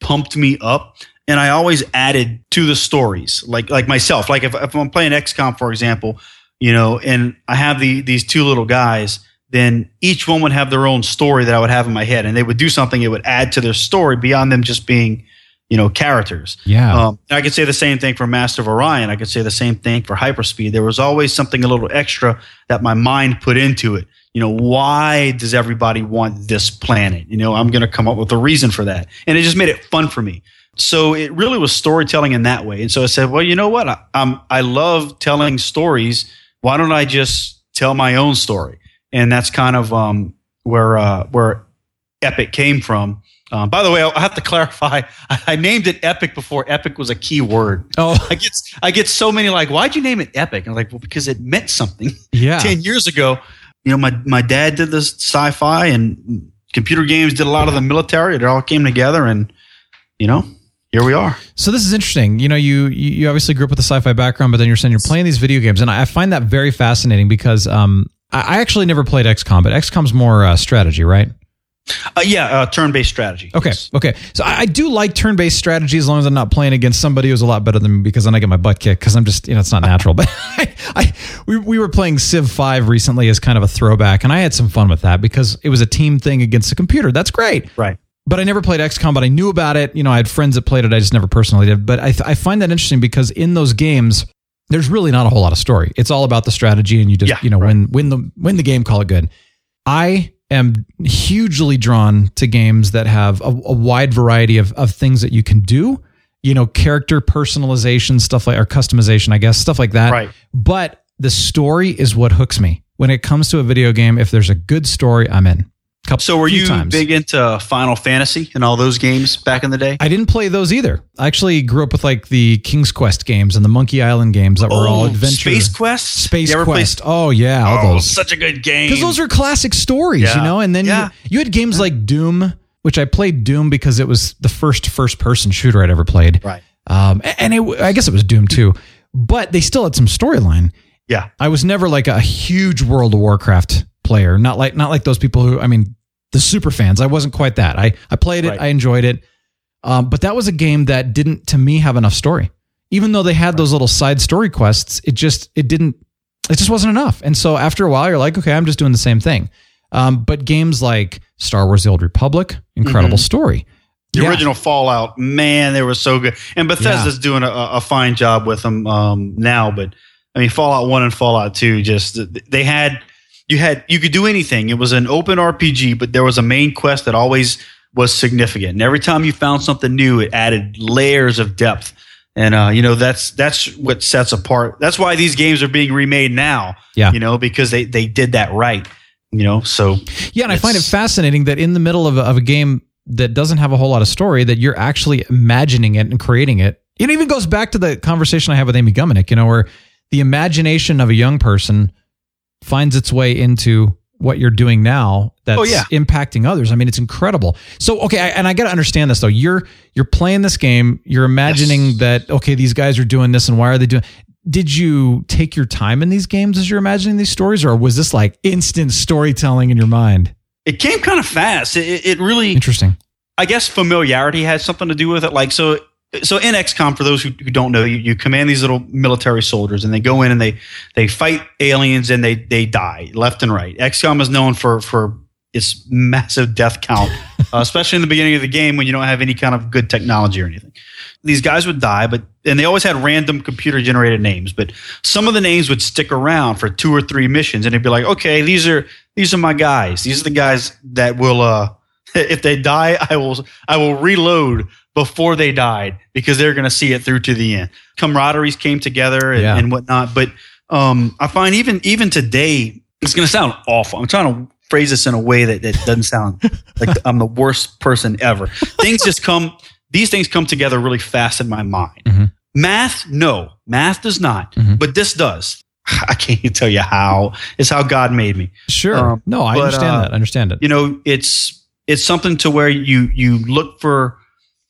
pumped me up, and I always added to the stories. Like like myself, like if, if I'm playing XCOM, for example, you know, and I have the these two little guys, then each one would have their own story that I would have in my head, and they would do something it would add to their story beyond them just being, you know, characters. Yeah. Um, I could say the same thing for Master of Orion. I could say the same thing for Hyperspeed. There was always something a little extra that my mind put into it. You know, why does everybody want this planet? You know, I'm going to come up with a reason for that. And it just made it fun for me. So it really was storytelling in that way. And so I said, well, you know what? I, I'm, I love telling stories. Why don't I just tell my own story? And that's kind of um, where uh, where Epic came from. Um, by the way, I have to clarify. I, <laughs> I named it Epic before Epic was a key word. oh, I get I get so many like, why'd you name it Epic? And I'm like, well, because it meant something. yeah. <laughs> Ten years ago, you know, my my dad did this sci-fi and computer games did a lot of the military. It all came together, and you know, here we are. So this is interesting. You know, you you obviously grew up with a sci-fi background, but then you're saying you're playing these video games, and I I find that very fascinating because um, I actually never played XCOM, but XCOM's more uh, strategy, right? Uh, yeah, uh, turn-based strategy. Okay, Yes. okay. So I, I do like turn-based strategy as long as I'm not playing against somebody who's a lot better than me because then I get my butt kicked because I'm just you know it's not natural. <laughs> But I, I we we were playing Civ Five recently as kind of a throwback, and I had some fun with that because it was a team thing against a computer. That's great. Right. but I never played XCOM, but I knew about it. You know, I had friends that played it. I just never personally did. But I, I find that interesting because in those games, there's really not a whole lot of story. It's all about the strategy, and you just Yeah, you know right. win win the win the game, call it good. I am hugely drawn to games that have a, a wide variety of of things that you can do. You know, character personalization, stuff like or customization, I guess, stuff like that. Right. But the story is what hooks me when it comes to a video game. If there's a good story, I'm in. Couple, So were you times. big into Final Fantasy and all those games back in the day? I didn't play those either. I actually grew up with like the King's Quest games and the Monkey Island games that were all Oh, adventure. Space Quest? Space You ever play- Quest. Oh yeah, all Oh, those. such a good game. Because those are classic stories, Yeah. you know. And then Yeah. you, you had games like Doom, which I played Doom because it was the first first person shooter I'd ever played. Right. Um, and it, I guess it was Doom too, but they still had some storyline. Yeah. I was never like a huge World of Warcraft player. Not like not like those people who I mean the super fans. I wasn't quite that. I I played it. Right. I enjoyed it. Um, but that was a game that didn't to me have enough story. Even though they had those little side story quests, it just it didn't it just wasn't enough. And so after a while, you're like, okay, I'm just doing the same thing. Um, but games like Star Wars: The Old Republic, incredible story. The Yeah. original Fallout, man, they were so good. And Bethesda's doing a, a fine job with them um, now. But I mean, Fallout One and Fallout Two, just they had you had you could do anything. It was an open RPG, but there was a main quest that always was significant. And every time you found something new, it added layers of depth. And uh, you know that's that's what sets apart. That's why these games are being remade now. Yeah. you know because they they did that right. You know, so Yeah, and I find it fascinating that in the middle of a, of a game that doesn't have a whole lot of story, that you're actually imagining it and creating it. It even goes back to the conversation I have with Amy Gumanik, you know, where the imagination of a young person finds its way into what you're doing now that's Oh, yeah. impacting others. I mean, it's incredible. So, okay, I, and I got to understand this though. You're you're playing this game, you're imagining Yes. that okay, these guys are doing this and why are they doing did you take your time in these games as you're imagining these stories or was this like instant storytelling in your mind? it came kind of fast. It, it really Interesting. I guess familiarity has something to do with it. Like so, so in XCOM, for those who, who don't know, you, you command these little military soldiers, and they go in and they they fight aliens, and they they die left and right. XCOM is known for for its massive death count, <laughs> uh, especially in the beginning of the game when you don't have any kind of good technology or anything. These guys would die, but and they always had random computer generated names, but some of the names would stick around for two or three missions, and it'd be like, okay, these are these are my guys. These are the guys that will. uh <laughs> if they die, I will I will reload before they died because they're going to see it through to the end. Camaraderies came together and, Yeah. and whatnot, but um, I find even even today it's going to sound awful. I'm trying to phrase this in a way that, that doesn't sound <laughs> like I'm the worst person ever. Things just come; these things come together really fast in my mind. Mhm. Math, no, math does not, Mhm. but this does. <laughs> I can't even tell you how. It's how God made me Sure. Um, no, I but, understand uh, that. I understand it. you know it's it's something to where you you look for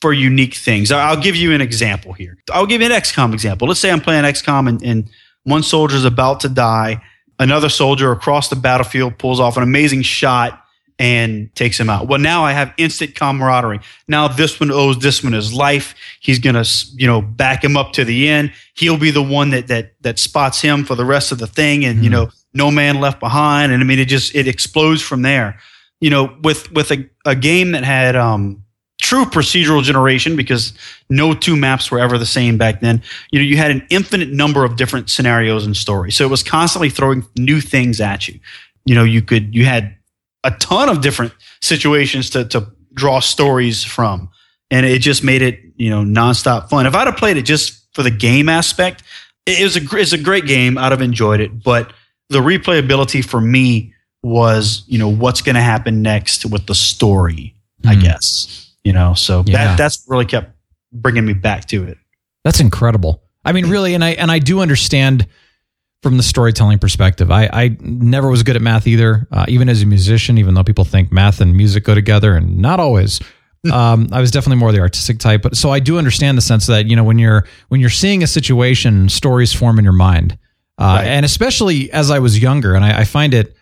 for unique things. I'll give you an example here. I'll give you an xcom example. Let's say i'm playing xcom and, and one is about to die. Another soldier across the battlefield pulls off an amazing shot and takes him out. Well now i have instant camaraderie. Now this one owes this one his life. He's gonna you know back him up to the end. He'll be the one that that that spots him for the rest of the thing and you Mhm. know no man left behind. And i mean it just it explodes from there. You know, with with a, a game that had um, true procedural generation because no two maps were ever the same back then. You know, you had an infinite number of different scenarios and stories, so it was constantly throwing new things at you. You know, you could you had a ton of different situations to to draw stories from, and it just made it you know nonstop fun. If I'd have played it just for the game aspect, it was a it's a great game. I'd have enjoyed it, but the replayability for me was you know what's going to happen next with the story i Hmm. guess you know so Yeah. that that's really kept bringing me back to it That's incredible. I mean, really, and I and I do understand from the storytelling perspective. I I never was good at math either, uh, even as a musician. Even though people think math and music go together, and not always. um, I was definitely more the artistic type, but so I do understand the sense that you know when you're when you're seeing a situation, stories form in your mind, uh, Right. and especially as I was younger, and I, I find it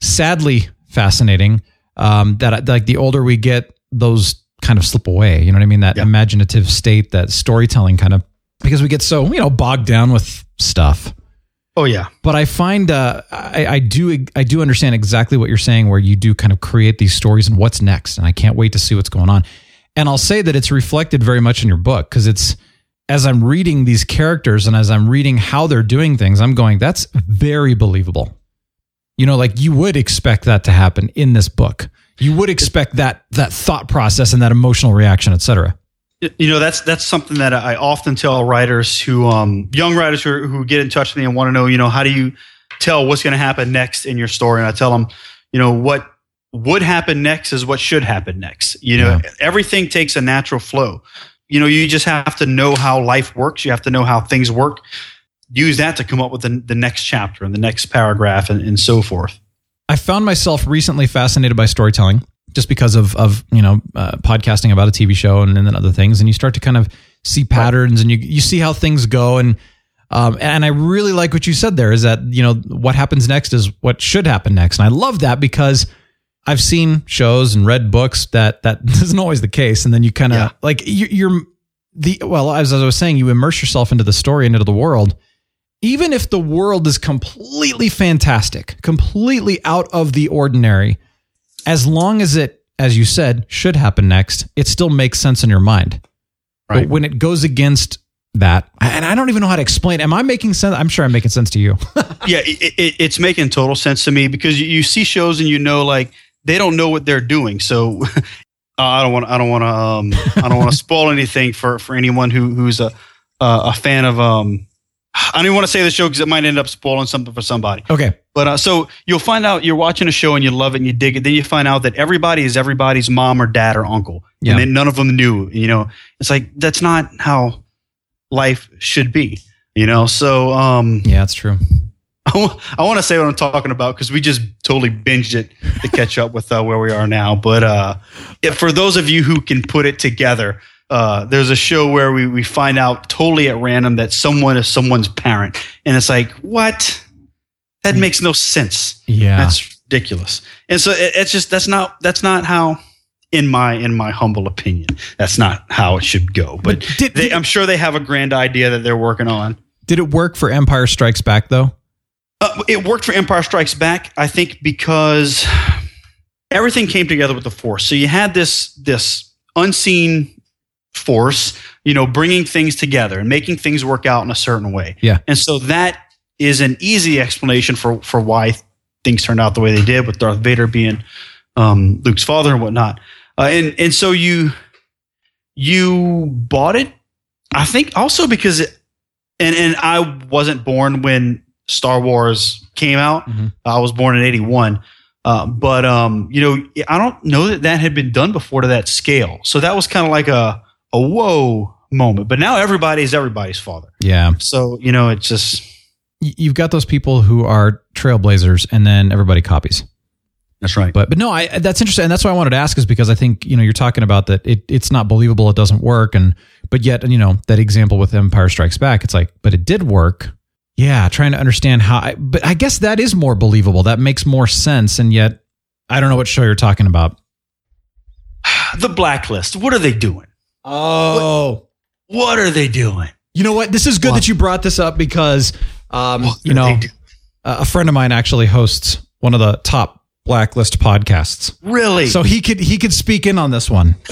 sadly fascinating um, that like the older we get, those kind of slip away. You know what I mean? That Yeah. imaginative state, that storytelling kind of because we get so you know bogged down with stuff. oh yeah But I find uh, I, I do I do understand exactly what you're saying, where you do kind of create these stories and what's next, and I can't wait to see what's going on. And I'll say that it's reflected very much in your book because it's as I'm reading these characters and as I'm reading how they're doing things, I'm going, that's very believable. You know, like you would expect that to happen in this book. You would expect that that thought process and that emotional reaction, et cetera. you know that's that's something that i often tell writers who um young writers who, who get in touch with me and want to know you know how do you tell what's going to happen next in your story and i tell them you know what would happen next is what should happen next. You know, Yeah. everything takes a natural flow. You know, you just have to know how life works. You have to know how things work. Use that to come up with the, the next chapter and the next paragraph and, and so forth. I found myself recently fascinated by storytelling just because of of you know uh, podcasting about a TV show and, and then other things, and you start to kind of see patterns and you you see how things go and. Um, and I really like what you said there is that, you know, what happens next is what should happen next. And I love that because I've seen shows and read books that that <laughs> isn't always the case. And then you kind of Yeah. like you, you're the, well, as I was saying, you immerse yourself into the story and into the world even if the world is completely fantastic, completely out of the ordinary, as long as it, as you said, should happen next, it still makes sense in your mind. Right. But when it goes against that, and I don't even know how to explain. Am I making sense? I'm sure I'm making sense to you. <laughs> yeah, it, it, it's making total sense to me because you, you see shows and you know like they don't know what they're doing. So uh, <laughs> I don't want I don't want to um, I don't want to <laughs> spoil anything for for anyone who who's a uh, a fan of um I don't even want to say the show because it might end up spoiling something for somebody. okay. But uh, so you'll find out you're watching a show and you love it and you dig it. Then you find out that everybody is everybody's mom or dad or uncle, Yeah. and then none of them knew. You know, it's like that's not how life should be. You know, so um, Yeah, that's true. <laughs> I want to say what I'm talking about because we just totally binged it to catch up with uh, where we are now. But uh, if, for those of you who can put it together, uh, there's a show where we, we find out totally at random that someone is someone's parent. And it's like, what? That makes no sense. Yeah. That's ridiculous. And so it, it's just, that's not, that's not how, in my, in my humble opinion, that's not how it should go. But, But did- they, I'm sure they have a grand idea that they're working on. Did it work for Empire Strikes Back though? Uh, it worked for Empire Strikes Back, I think, because everything came together with the Force. So you had this this unseen force, you know, bringing things together and making things work out in a certain way. Yeah. And so that is an easy explanation for for why things turned out the way they did, with Darth Vader being um, Luke's father and whatnot. Uh, and and so you you bought it, I think, also because it, and and I wasn't born when Star Wars came out. Mhm. I was born in '81, uh, but um, you know, I don't know that that had been done before to that scale. So that was kind of like a a whoa moment. But now everybody's everybody's father. Yeah. So you know, it's just You've got those people who are trailblazers and then everybody copies. that's right. But but no, I that's interesting, and that's why I wanted to ask is because I think you know you're talking about that it, it's not believable, it doesn't work, and but yet you know that example with Empire Strikes Back, it's like, but it did work. Yeah, trying to understand how, I, but I guess that is more believable. That makes more sense, and yet I don't know what show you're talking about. <sighs> the blacklist. What are they doing? Oh, What are they doing? you know what? This is good that you brought this up because um, you know a friend of mine actually hosts one of the top blacklist podcasts. really? So he could he could speak in on this one <laughs>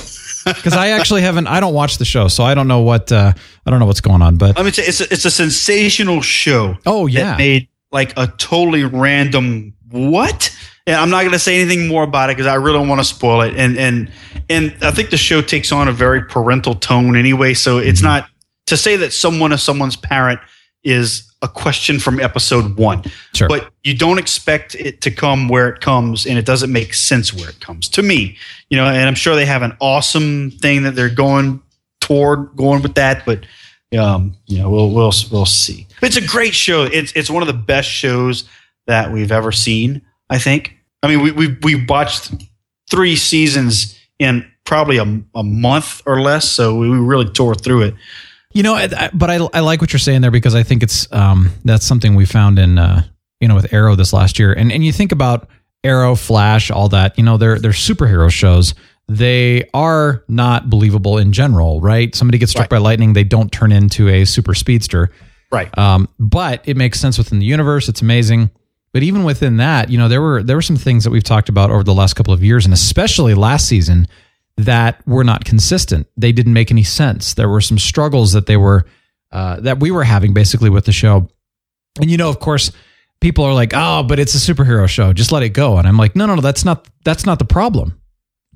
because I actually haven't. I don't watch the show, so I don't know what uh, I don't know what's going on. But I mean, it's a, it's a, it's a sensational show. oh yeah, made like a totally random what? Yeah, I'm not going to say anything more about it because I really don't want to spoil it. And and and I think the show takes on a very parental tone anyway. So it's Mm-hmm. not to say that someone is someone's parent is a question from episode one. Sure. But you don't expect it to come where it comes, and it doesn't make sense where it comes to me. You know, and I'm sure they have an awesome thing that they're going toward, going with that. But um, you know, we'll we'll we'll see. It's a great show. It's it's one of the best shows that we've ever seen. I think. I mean, we we we watched three seasons in probably a, a month or less, so we really tore through it. you know, I, I- but I I like what you're saying there because I think it's um that's something we found in uh you know with Arrow this last year, and and you think about Arrow, Flash, all that. You know, they're they're superhero shows. They are not believable in general, right? Somebody gets struck Right. by lightning, they don't turn into a super speedster. Right. Um, but it makes sense within the universe. It's amazing. But even within that, you know, there were there were some things that we've talked about over the last couple of years, and especially last season, that were not consistent. They didn't make any sense. There were some struggles that they were uh, that we were having basically with the show. And you know, of course, people are like, "Oh, but it's a superhero show. Just let it go." And I'm like, "No, no, no. That's not that's not the problem.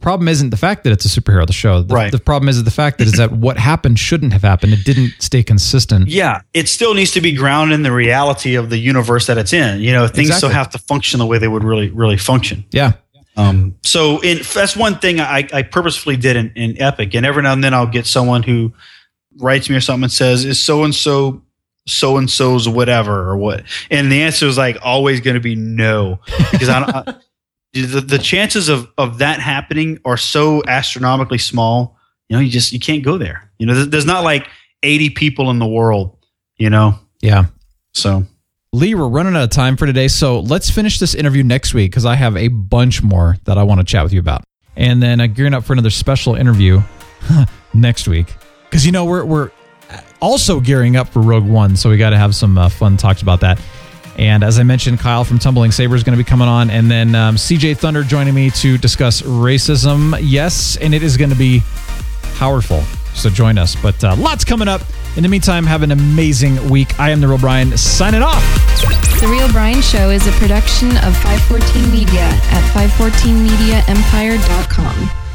Problem isn't the fact that it's a superhero the show. The, Right. the problem is the fact that is that what happened shouldn't have happened. It didn't stay consistent. Yeah, it still needs to be grounded in the reality of the universe that it's in. You know, things Exactly. still have to function the way they would really really function. Yeah. Um, so in, that's one thing I, I purposefully did in, in Epic, and every now and then I'll get someone who writes me or something and says, "Is so and so so and so's whatever or what?" And the answer is like always going to be no because I don't. The, the chances of of that happening are so astronomically small. You know, you just you can't go there. You know, there's, there's not like 80 people in the world. You know, Yeah. so Lee, we're running out of time for today, so let's finish this interview next week because I have a bunch more that I want to chat with you about, and then uh, gearing up for another special interview <laughs> next week because you know we're we're also gearing up for Rogue One, so we got to have some uh, fun talks about that. And as I mentioned, Kyle from Tumbling Saber is going to be coming on, and then um, CJ Thunder joining me to discuss racism. Yes, and it is going to be powerful. So join us. But uh, lots coming up. In the meantime, have an amazing week. I am the real Brian, signing off. The Real Brian Show is a production of 514 Media at 514mediaempire.com.